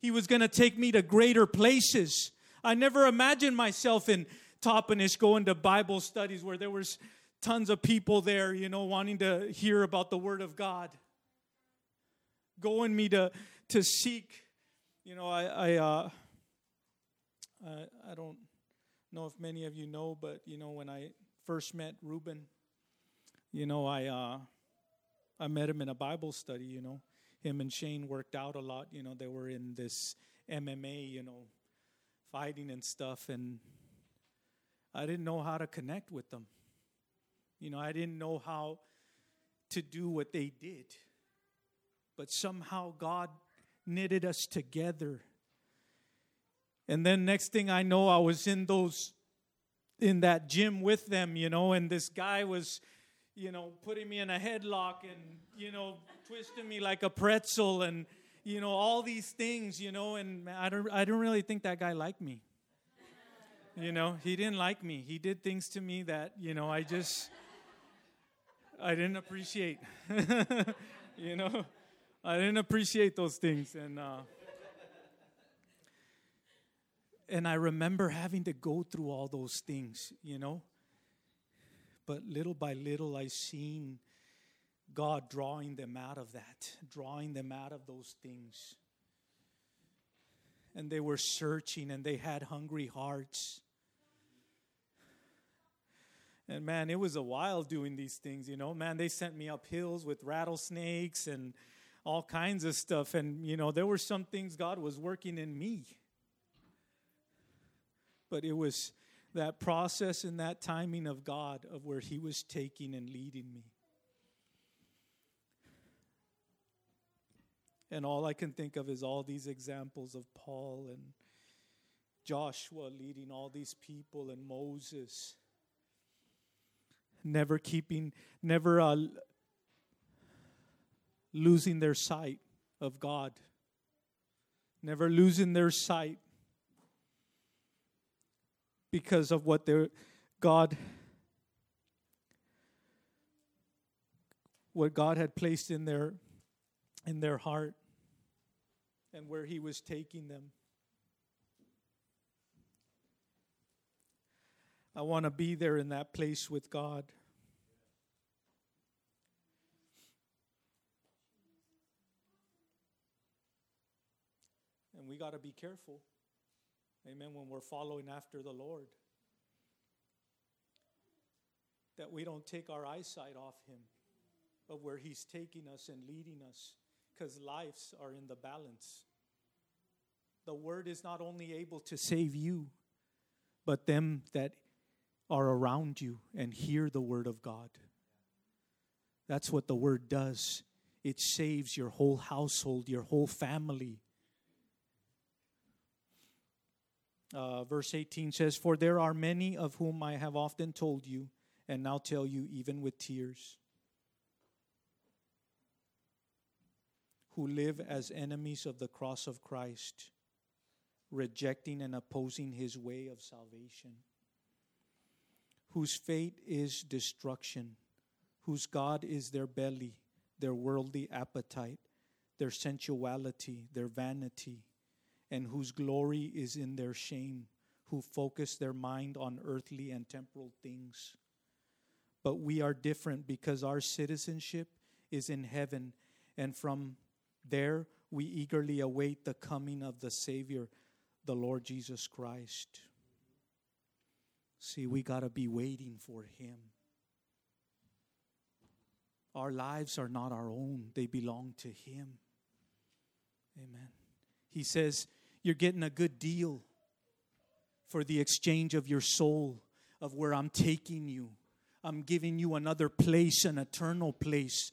He was going to take me to greater places. I never imagined myself in Toppenish going to Bible studies where there was tons of people there, you know, wanting to hear about the Word of God. Going me to to seek, you know, I I uh, I, I don't know if many of you know, but you know, when I first met Ruben, you know, I uh, I met him in a Bible study. You know, him and Shane worked out a lot. You know, they were in this MMA. You know, fighting and stuff, and I didn't know how to connect with them. You know, I didn't know how to do what they did, but somehow God knitted us together. And then next thing I know, I was in those in that gym with them, you know, and this guy was you know, putting me in a headlock and, you know, twisting me like a pretzel and, you know, all these things, you know, and I don't, I don't really think that guy liked me. You know, he didn't like me. He did things to me that, you know, I just, I didn't appreciate. [laughs] you know, I didn't appreciate those things. And, uh, and I remember having to go through all those things, you know but little by little, I seen God drawing them out of that, drawing them out of those things. And they were searching and they had hungry hearts. And man, it was a while doing these things, you know. Man, they sent me up hills with rattlesnakes and all kinds of stuff. And, you know, there were some things God was working in me. But it was that process and that timing of God of where He was taking and leading me. And all I can think of is all these examples of Paul and Joshua leading all these people and Moses. Never keeping, never uh, losing their sight of God. Never losing their sight because of what their God what God had placed in their in their heart and where he was taking them. I want to be there in that place with God. And we got to be careful. Amen. When we're following after the Lord, that we don't take our eyesight off Him, of where He's taking us and leading us, because lives are in the balance. The Word is not only able to save you, but them that are around you and hear the Word of God. That's what the Word does. It saves your whole household, your whole family. Uh, verse 18 says, For there are many of whom I have often told you, and now tell you even with tears, who live as enemies of the cross of Christ, rejecting and opposing his way of salvation, whose fate is destruction, whose God is their belly, their worldly appetite, their sensuality, their vanity and whose glory is in their shame, who focus their mind on earthly and temporal things. But we are different because our citizenship is in heaven, and from there we eagerly await the coming of the Savior, the Lord Jesus Christ. See, we got to be waiting for Him. Our lives are not our own, they belong to Him. Amen. He says, You're getting a good deal for the exchange of your soul, of where I'm taking you. I'm giving you another place, an eternal place,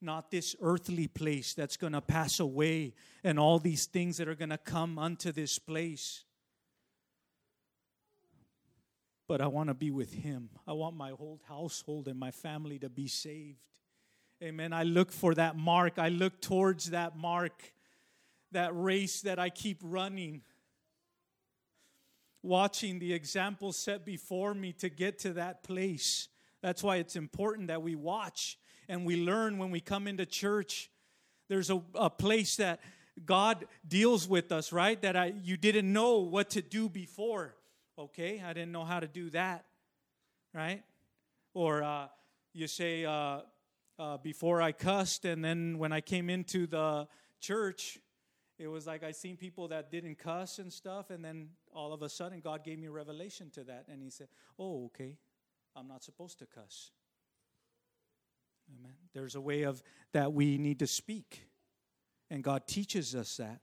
not this earthly place that's going to pass away and all these things that are going to come unto this place. But I want to be with Him. I want my whole household and my family to be saved. Amen. I look for that mark. I look towards that mark, that race that I keep running, watching the example set before me to get to that place. That's why it's important that we watch and we learn when we come into church. There's a, a place that God deals with us, right? That I you didn't know what to do before. Okay, I didn't know how to do that, right? Or uh, you say, uh, uh, before I cussed, and then when I came into the church, it was like I seen people that didn't cuss and stuff, and then all of a sudden God gave me revelation to that, and He said, "Oh, okay, I'm not supposed to cuss." Amen. There's a way of that we need to speak, and God teaches us that.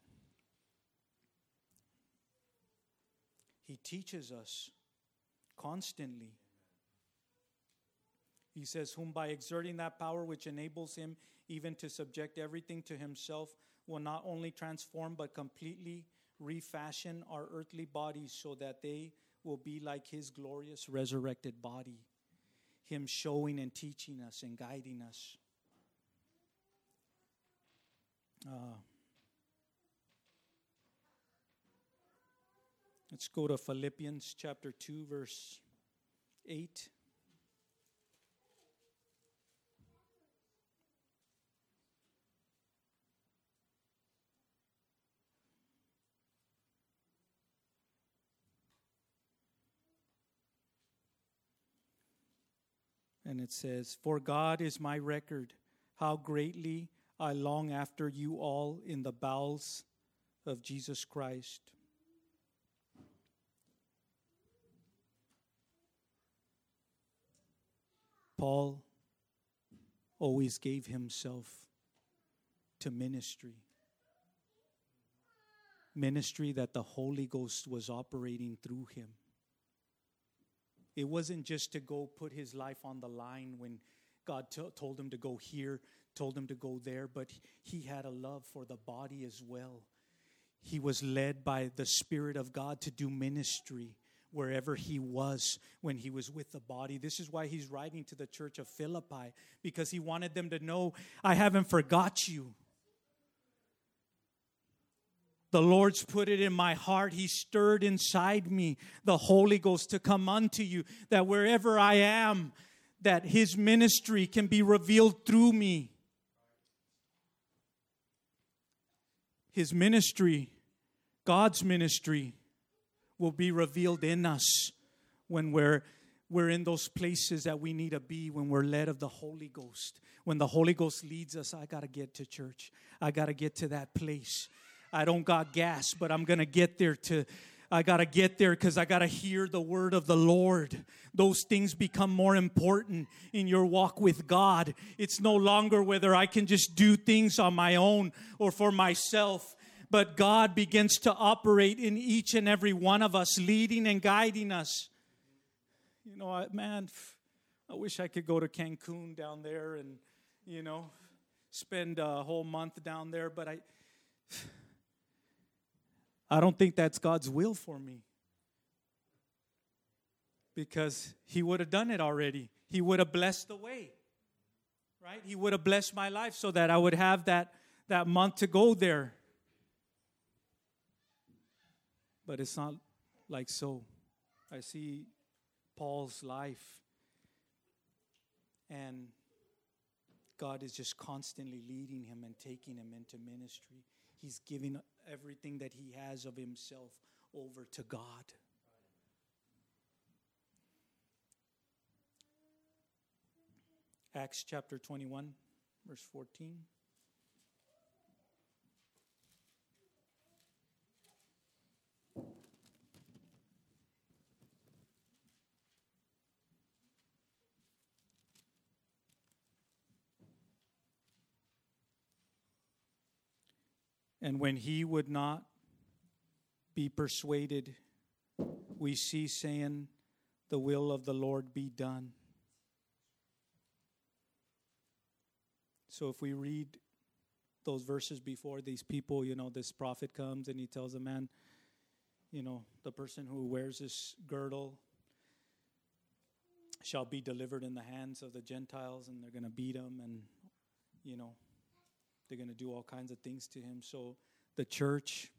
He teaches us constantly. He says, Whom by exerting that power which enables him even to subject everything to himself will not only transform but completely refashion our earthly bodies so that they will be like his glorious resurrected body. Him showing and teaching us and guiding us. Uh, let's go to Philippians chapter 2, verse 8. And it says, For God is my record, how greatly I long after you all in the bowels of Jesus Christ. Paul always gave himself to ministry. Ministry that the Holy Ghost was operating through him. It wasn't just to go put his life on the line when God t- told him to go here, told him to go there, but he had a love for the body as well. He was led by the Spirit of God to do ministry wherever he was when he was with the body. This is why he's writing to the church of Philippi, because he wanted them to know, I haven't forgot you. The Lord's put it in my heart. He stirred inside me the Holy Ghost to come unto you, that wherever I am, that His ministry can be revealed through me. His ministry, God's ministry, will be revealed in us when we're we're in those places that we need to be when we're led of the Holy Ghost. When the Holy Ghost leads us, I got to get to church. I got to get to that place. I don't got gas, but I'm going to get there to I got to get there because I got to hear the word of the Lord. Those things become more important in your walk with God. It's no longer whether I can just do things on my own or for myself, but God begins to operate in each and every one of us, leading and guiding us. You know, man, I wish I could go to Cancun down there and, you know, spend a whole month down there, but I. I don't think that's God's will for me. Because He would have done it already. He would have blessed the way. Right? He would have blessed my life so that I would have that, that month to go there. But it's not like so. I see Paul's life, and God is just constantly leading him and taking him into ministry he's giving everything that he has of himself over to God. Acts chapter 21, verse 14. And when he would not be persuaded, we see saying, The will of the Lord be done. So if we read those verses before, these people, you know, this prophet comes and he tells a man, you know, the person who wears this girdle shall be delivered in the hands of the Gentiles and they're going to beat him and, you know, they're going to do all kinds of things to him. So the church,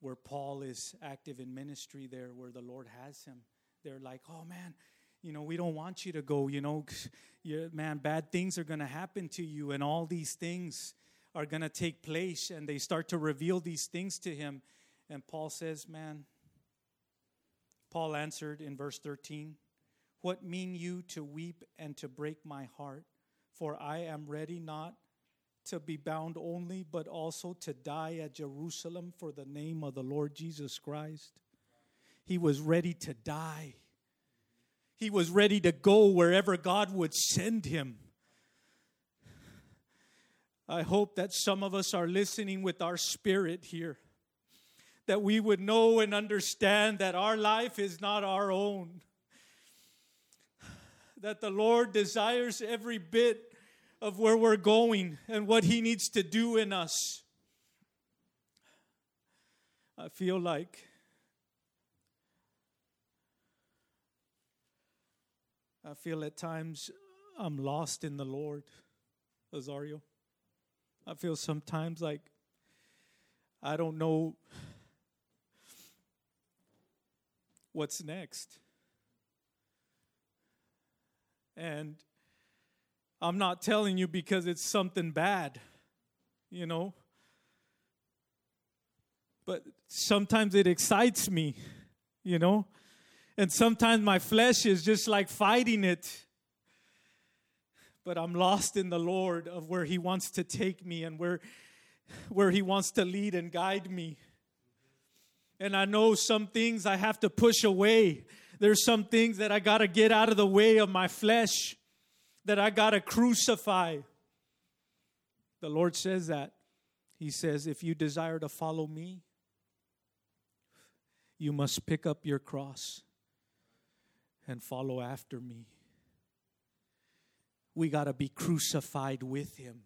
where Paul is active in ministry there, where the Lord has him, they're like, oh man, you know, we don't want you to go, you know, man, bad things are going to happen to you, and all these things are going to take place. And they start to reveal these things to him. And Paul says, man, Paul answered in verse 13, What mean you to weep and to break my heart? For I am ready not to be bound only, but also to die at Jerusalem for the name of the Lord Jesus Christ. He was ready to die. He was ready to go wherever God would send him. I hope that some of us are listening with our spirit here, that we would know and understand that our life is not our own, that the Lord desires every bit of where we're going and what He needs to do in us. I feel like I feel at times I'm lost in the Lord, Azario. I feel sometimes like I don't know what's next. And I'm not telling you because it's something bad, you know. But sometimes it excites me, you know. And sometimes my flesh is just like fighting it. But I'm lost in the Lord of where He wants to take me and where, where He wants to lead and guide me. And I know some things I have to push away. There's some things that I got to get out of the way of my flesh that I got to crucify. The Lord says that. He says, if you desire to follow me, you must pick up your cross and follow after me. We got to be crucified with him.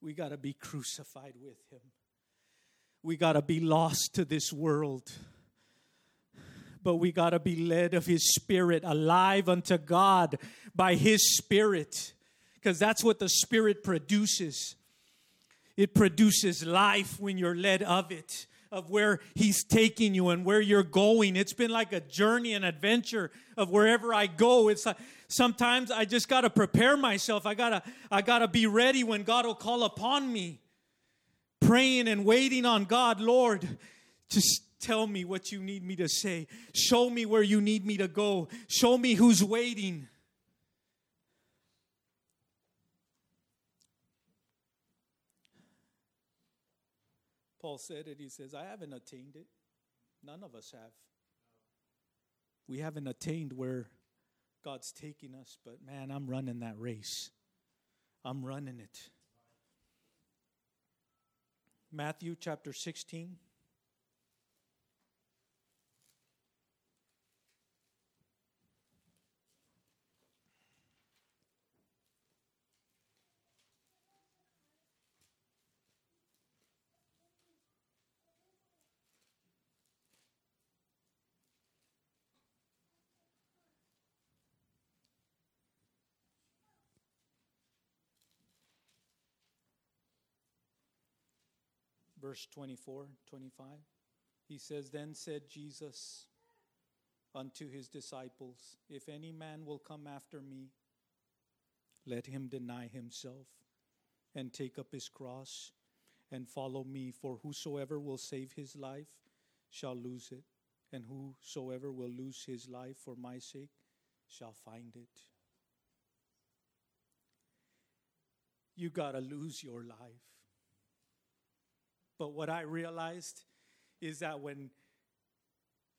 We got to be crucified with him. We got to be lost to this world but we got to be led of His Spirit, alive unto God by His Spirit, because that's what the Spirit produces. It produces life when you're led of it, of where He's taking you and where you're going. It's been like a journey, an adventure of wherever I go. It's like sometimes I just got to prepare myself. I gotta, I gotta be ready when God will call upon me. Praying and waiting on God, Lord, just Tell me what you need me to say. Show me where you need me to go. Show me who's waiting. Paul said it. He says, I haven't attained it. None of us have. We haven't attained where God's taking us, but man, I'm running that race. I'm running it. Matthew chapter 16. Verse 24, 25. He says, Then said Jesus unto his disciples, If any man will come after me, let him deny himself and take up his cross and follow me. For whosoever will save his life shall lose it, and whosoever will lose his life for my sake shall find it. you got to lose your life. But what I realized is that when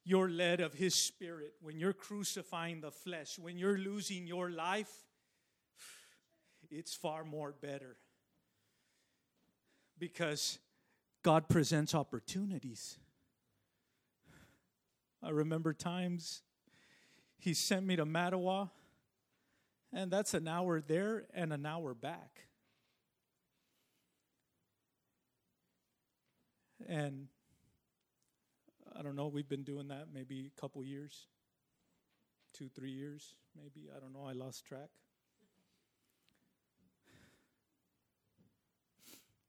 you're led of His Spirit, when you're crucifying the flesh, when you're losing your life, it's far more better. Because God presents opportunities. I remember times He sent me to Mattawa, and that's an hour there and an hour back. And I don't know, we've been doing that maybe a couple years, two, three years, maybe. I don't know, I lost track.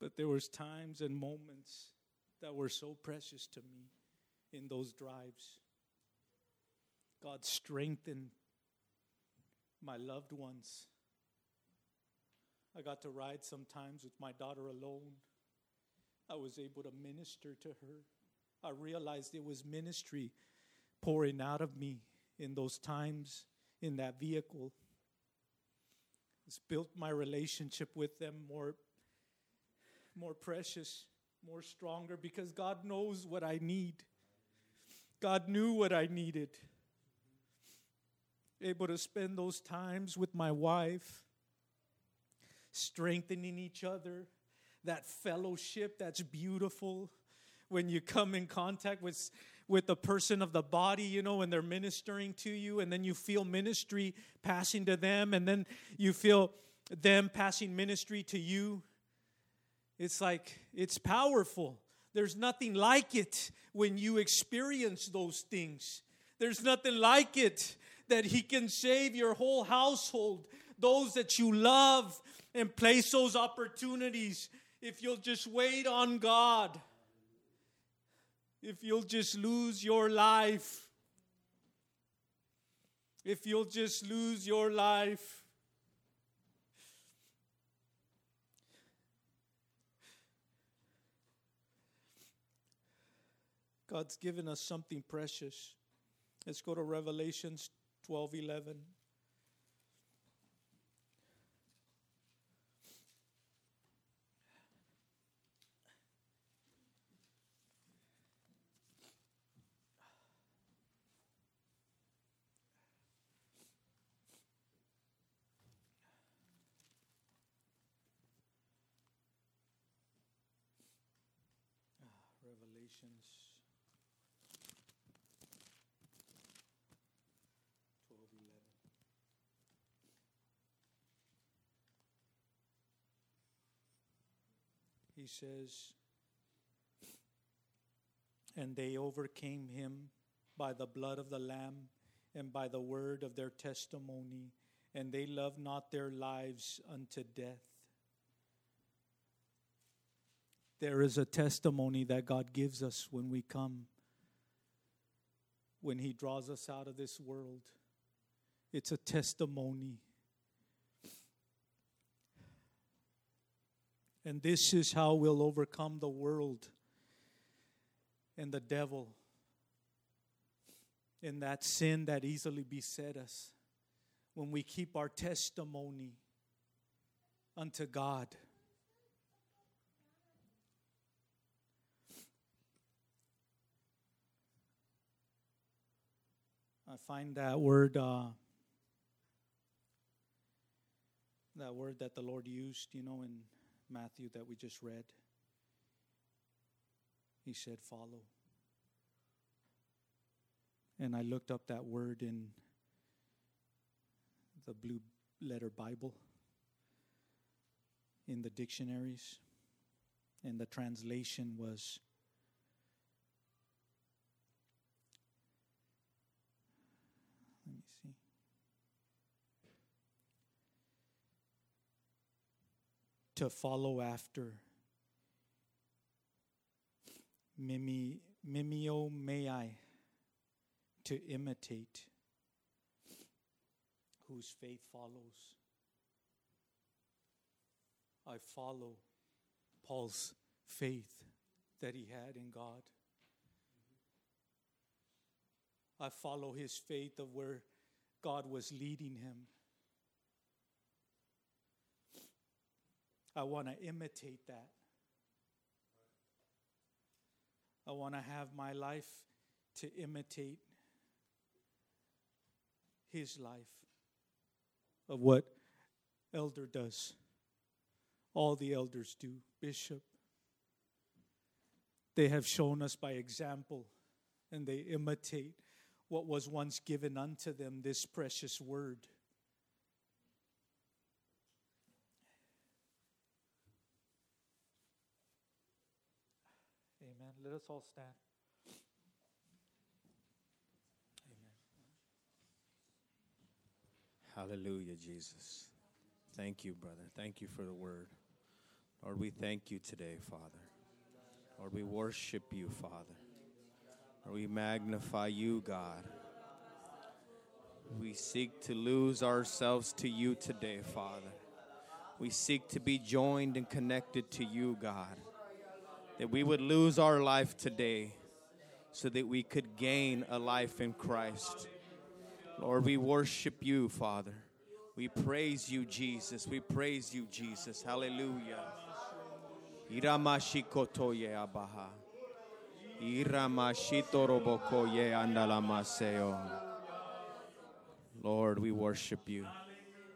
But there was times and moments that were so precious to me in those drives. God strengthened my loved ones. I got to ride sometimes with my daughter alone. I was able to minister to her. I realized it was ministry pouring out of me in those times in that vehicle. It's built my relationship with them more, more precious, more stronger because God knows what I need. God knew what I needed. Able to spend those times with my wife, strengthening each other, that fellowship that's beautiful when you come in contact with with the person of the body, you know, when they're ministering to you, and then you feel ministry passing to them, and then you feel them passing ministry to you. It's like, it's powerful. There's nothing like it when you experience those things. There's nothing like it that He can save your whole household, those that you love, and place those opportunities if you'll just wait on God if you'll just lose your life, if you'll just lose your life. God's given us something precious. Let's go to Revelations 12 11. Revelations 12 11. He says, And they overcame him by the blood of the Lamb and by the word of their testimony, and they loved not their lives unto death. There is a testimony that God gives us when we come, when He draws us out of this world. It's a testimony. And this is how we'll overcome the world and the devil and that sin that easily beset us when we keep our testimony unto God. I find that word, uh, that word that the Lord used, you know, in Matthew that we just read. He said, follow. And I looked up that word in the blue letter Bible, in the dictionaries, and the translation was to follow after. Mimi, mimio I to imitate, whose faith follows. I follow Paul's faith that he had in God. I follow his faith of where God was leading him. I want to imitate that. I want to have my life to imitate his life of what elder does. All the elders do, bishop. They have shown us by example and they imitate what was once given unto them, this precious word. Amen. Let us all stand. Amen. Hallelujah, Jesus. Thank you, brother. Thank you for the word. Lord, we thank you today, Father. Lord, we worship you, Father. Lord, we magnify you, God. We seek to lose ourselves to you today, Father. We seek to be joined and connected to you, God. That we would lose our life today so that we could gain a life in Christ. Lord, we worship you, Father. We praise you, Jesus. We praise you, Jesus. Hallelujah. Iramashikotoye abaha. Iramashitorobokoye andalamaseo. Lord, we worship you.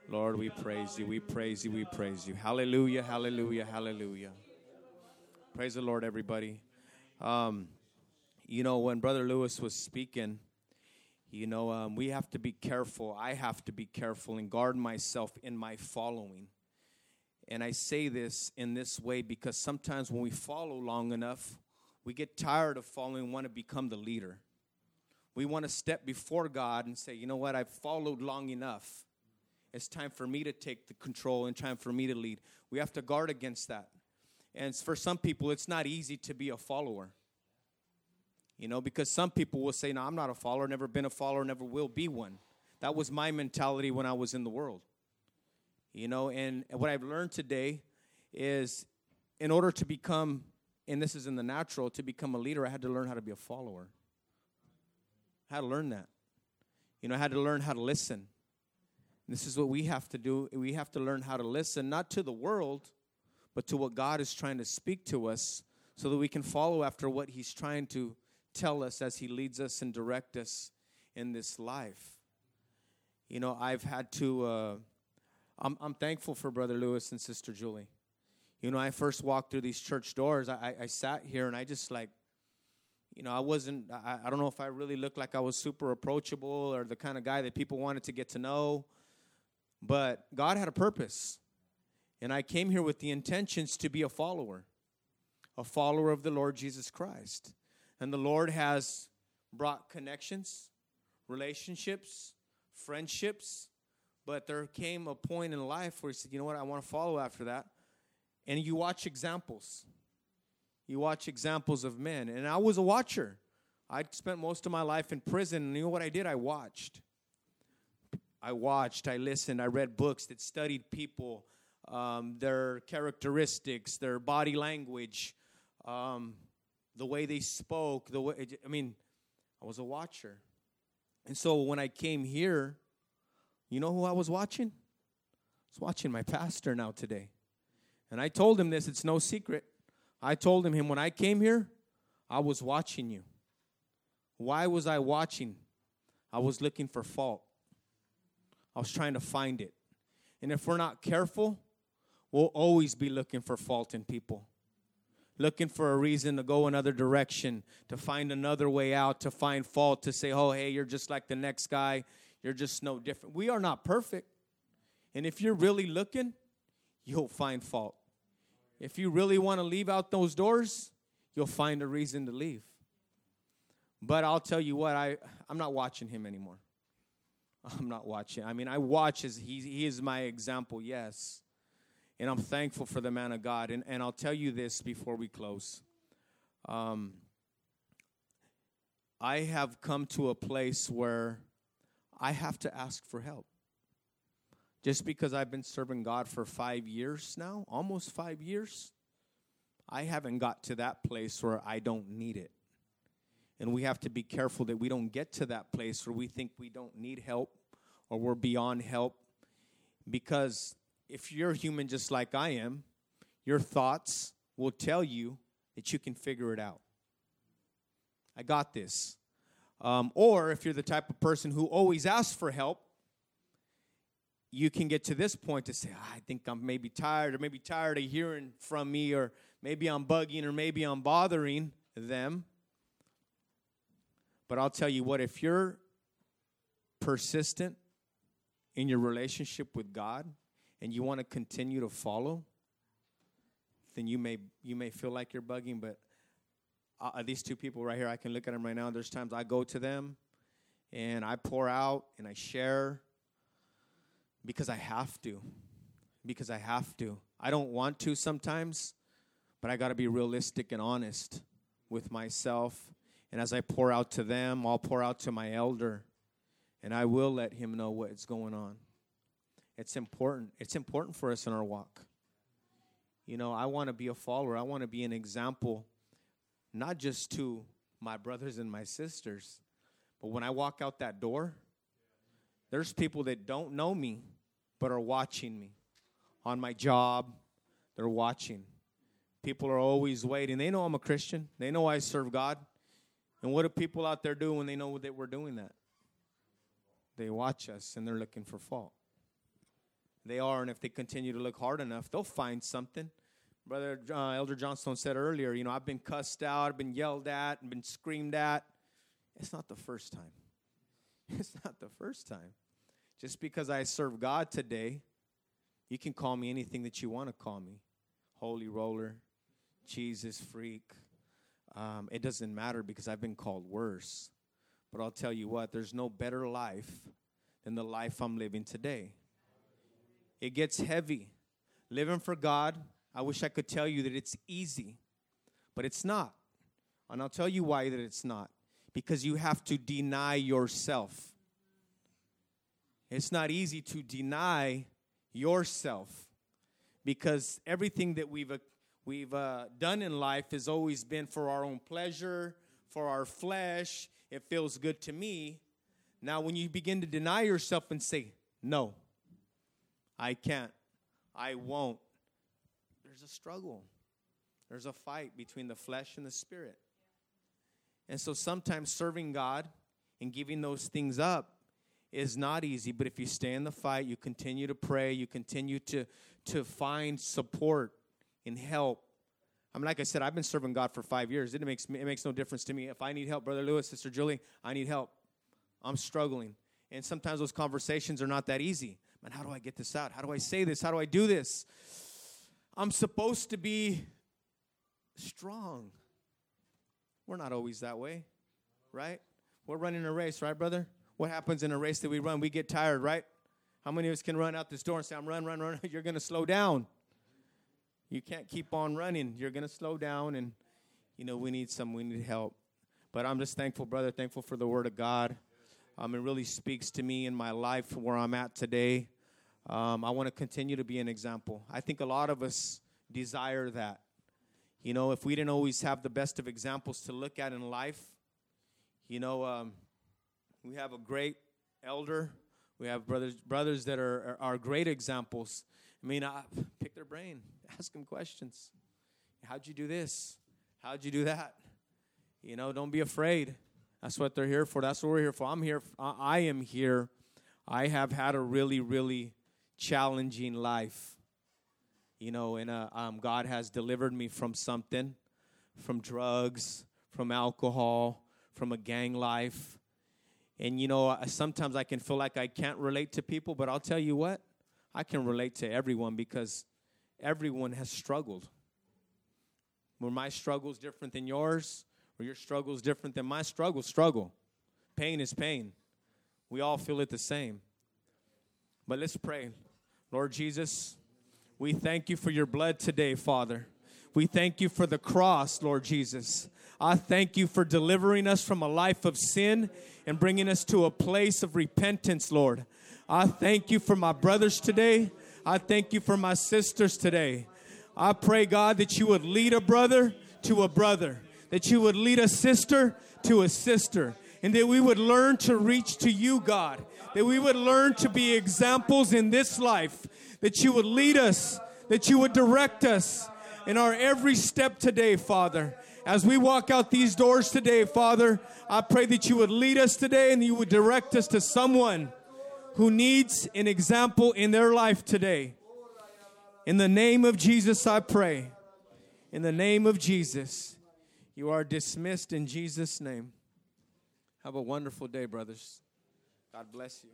Lord, we praise you. We praise you. We praise you. Hallelujah. Hallelujah. Hallelujah. Praise the Lord, everybody. Um, you know, when Brother Lewis was speaking, you know, um, we have to be careful. I have to be careful and guard myself in my following. And I say this in this way because sometimes when we follow long enough, we get tired of following want to become the leader. We want to step before God and say, you know what, I've followed long enough. It's time for me to take the control and time for me to lead. We have to guard against that. And for some people, it's not easy to be a follower. You know, because some people will say, No, I'm not a follower, never been a follower, never will be one. That was my mentality when I was in the world. You know, and what I've learned today is in order to become, and this is in the natural, to become a leader, I had to learn how to be a follower. I had to learn that. You know, I had to learn how to listen. This is what we have to do. We have to learn how to listen, not to the world, but to what God is trying to speak to us so that we can follow after what He's trying to tell us as He leads us and direct us in this life. You know, I've had to, uh, I'm, I'm thankful for Brother Lewis and Sister Julie. You know, I first walked through these church doors, I, I sat here and I just like, you know, I wasn't, I, I don't know if I really looked like I was super approachable or the kind of guy that people wanted to get to know, but God had a purpose. And I came here with the intentions to be a follower, a follower of the Lord Jesus Christ. And the Lord has brought connections, relationships, friendships. But there came a point in life where he said, you know what, I want to follow after that. And you watch examples. You watch examples of men. And I was a watcher. I'd spent most of my life in prison. And you know what I did? I watched. I watched, I listened, I read books that studied people, um, their characteristics, their body language, um, the way they spoke, the way, I mean, I was a watcher. And so when I came here, you know who I was watching? I was watching my pastor now today. And I told him this, it's no secret. I told him, him when I came here, I was watching you. Why was I watching? I was looking for fault. I was trying to find it. And if we're not careful, we'll always be looking for fault in people looking for a reason to go another direction, to find another way out, to find fault, to say, oh, hey, you're just like the next guy. You're just no different. We are not perfect. And if you're really looking, you'll find fault. If you really want to leave out those doors, you'll find a reason to leave. But I'll tell you what, I, I'm not watching him anymore. [laughs] I'm not watching. I mean, I watch as he, he is my example, yes. And I'm thankful for the man of God. And, and I'll tell you this before we close. Um, I have come to a place where I have to ask for help. Just because I've been serving God for five years now, almost five years, I haven't got to that place where I don't need it. And we have to be careful that we don't get to that place where we think we don't need help or we're beyond help because if you're human just like I am, your thoughts will tell you that you can figure it out. I got this. Um, or if you're the type of person who always asks for help, you can get to this point to say, I think I'm maybe tired, or maybe tired of hearing from me, or maybe I'm bugging, or maybe I'm bothering them. But I'll tell you what, if you're persistent in your relationship with God and you want to continue to follow, then you may you may feel like you're bugging, but uh, these two people right here, I can look at them right now. There's times I go to them and I pour out and I share because I have to. Because I have to. I don't want to sometimes, but I got to be realistic and honest with myself. And as I pour out to them, I'll pour out to my elder and I will let him know what's going on. It's important. It's important for us in our walk. You know, I want to be a follower. I want to be an example not just to my brothers and my sisters, but when I walk out that door, there's people that don't know me but are watching me. On my job, they're watching. People are always waiting. They know I'm a Christian, they know I serve God. And what do people out there do when they know that we're doing that? They watch us and they're looking for fault. They are, and if they continue to look hard enough, they'll find something. Brother uh, Elder Johnstone said earlier, you know, I've been cussed out, I've been yelled at, and been screamed at. It's not the first time. [laughs] It's not the first time. Just because I serve God today, you can call me anything that you want to call me holy roller, Jesus freak. Um, it doesn't matter because I've been called worse. But I'll tell you what, there's no better life than the life I'm living today. It gets heavy. Living for God, I wish I could tell you that it's easy, but it's not. And I'll tell you why that it's not. Because you have to deny yourself. It's not easy to deny yourself because everything that we've uh, we've uh, done in life has always been for our own pleasure, for our flesh. It feels good to me. Now, when you begin to deny yourself and say, "No, I can't, I won't," there's a struggle. There's a fight between the flesh and the spirit. And so sometimes serving God and giving those things up is not easy, but if you stay in the fight, you continue to pray, you continue to, to find support and help. I mean, like I said, I've been serving God for five years. It makes, it makes no difference to me. If I need help, Brother Lewis, Sister Julie, I need help. I'm struggling. And sometimes those conversations are not that easy. Man, how do I get this out? How do I say this? How do I do this? I'm supposed to be strong. We're not always that way, right? We're running a race, right, brother? What happens in a race that we run? We get tired, right? How many of us can run out this door and say, I'm run, run, run? [laughs] You're going to slow down. You can't keep on running. You're going to slow down, and, you know, we need some, we need help. But I'm just thankful, brother, thankful for the Word of God. Um, it really speaks to me in my life where I'm at today. Um, I want to continue to be an example. I think a lot of us desire that. You know, if we didn't always have the best of examples to look at in life, you know, um, we have a great elder. We have brothers brothers that are, are, are great examples. I mean, I, [laughs] pick their brain, [laughs] ask them questions. How'd you do this? How'd you do that? You know, don't be afraid. That's what they're here for. That's what we're here for. I'm here. I am here. I have had a really, really challenging life. You know, and uh, um, God has delivered me from something, from drugs, from alcohol, from a gang life, and you know, sometimes I can feel like I can't relate to people, but I'll tell you what, I can relate to everyone because everyone has struggled. Were my struggles different than yours, or your struggles different than my struggle, struggle. Pain is pain. We all feel it the same. But let's pray. Lord Jesus, we thank you for your blood today, Father. We thank you for the cross, Lord Jesus. I thank you for delivering us from a life of sin and bringing us to a place of repentance, Lord. I thank you for my brothers today. I thank you for my sisters today. I pray, God, that you would lead a brother to a brother, that you would lead a sister to a sister, and that we would learn to reach to you, God, that we would learn to be examples in this life, that you would lead us, that you would direct us, in our every step today, Father. As we walk out these doors today, Father, I pray that you would lead us today and you would direct us to someone who needs an example in their life today. In the name of Jesus, I pray. In the name of Jesus, you are dismissed in Jesus' name. Have a wonderful day, brothers. God bless you.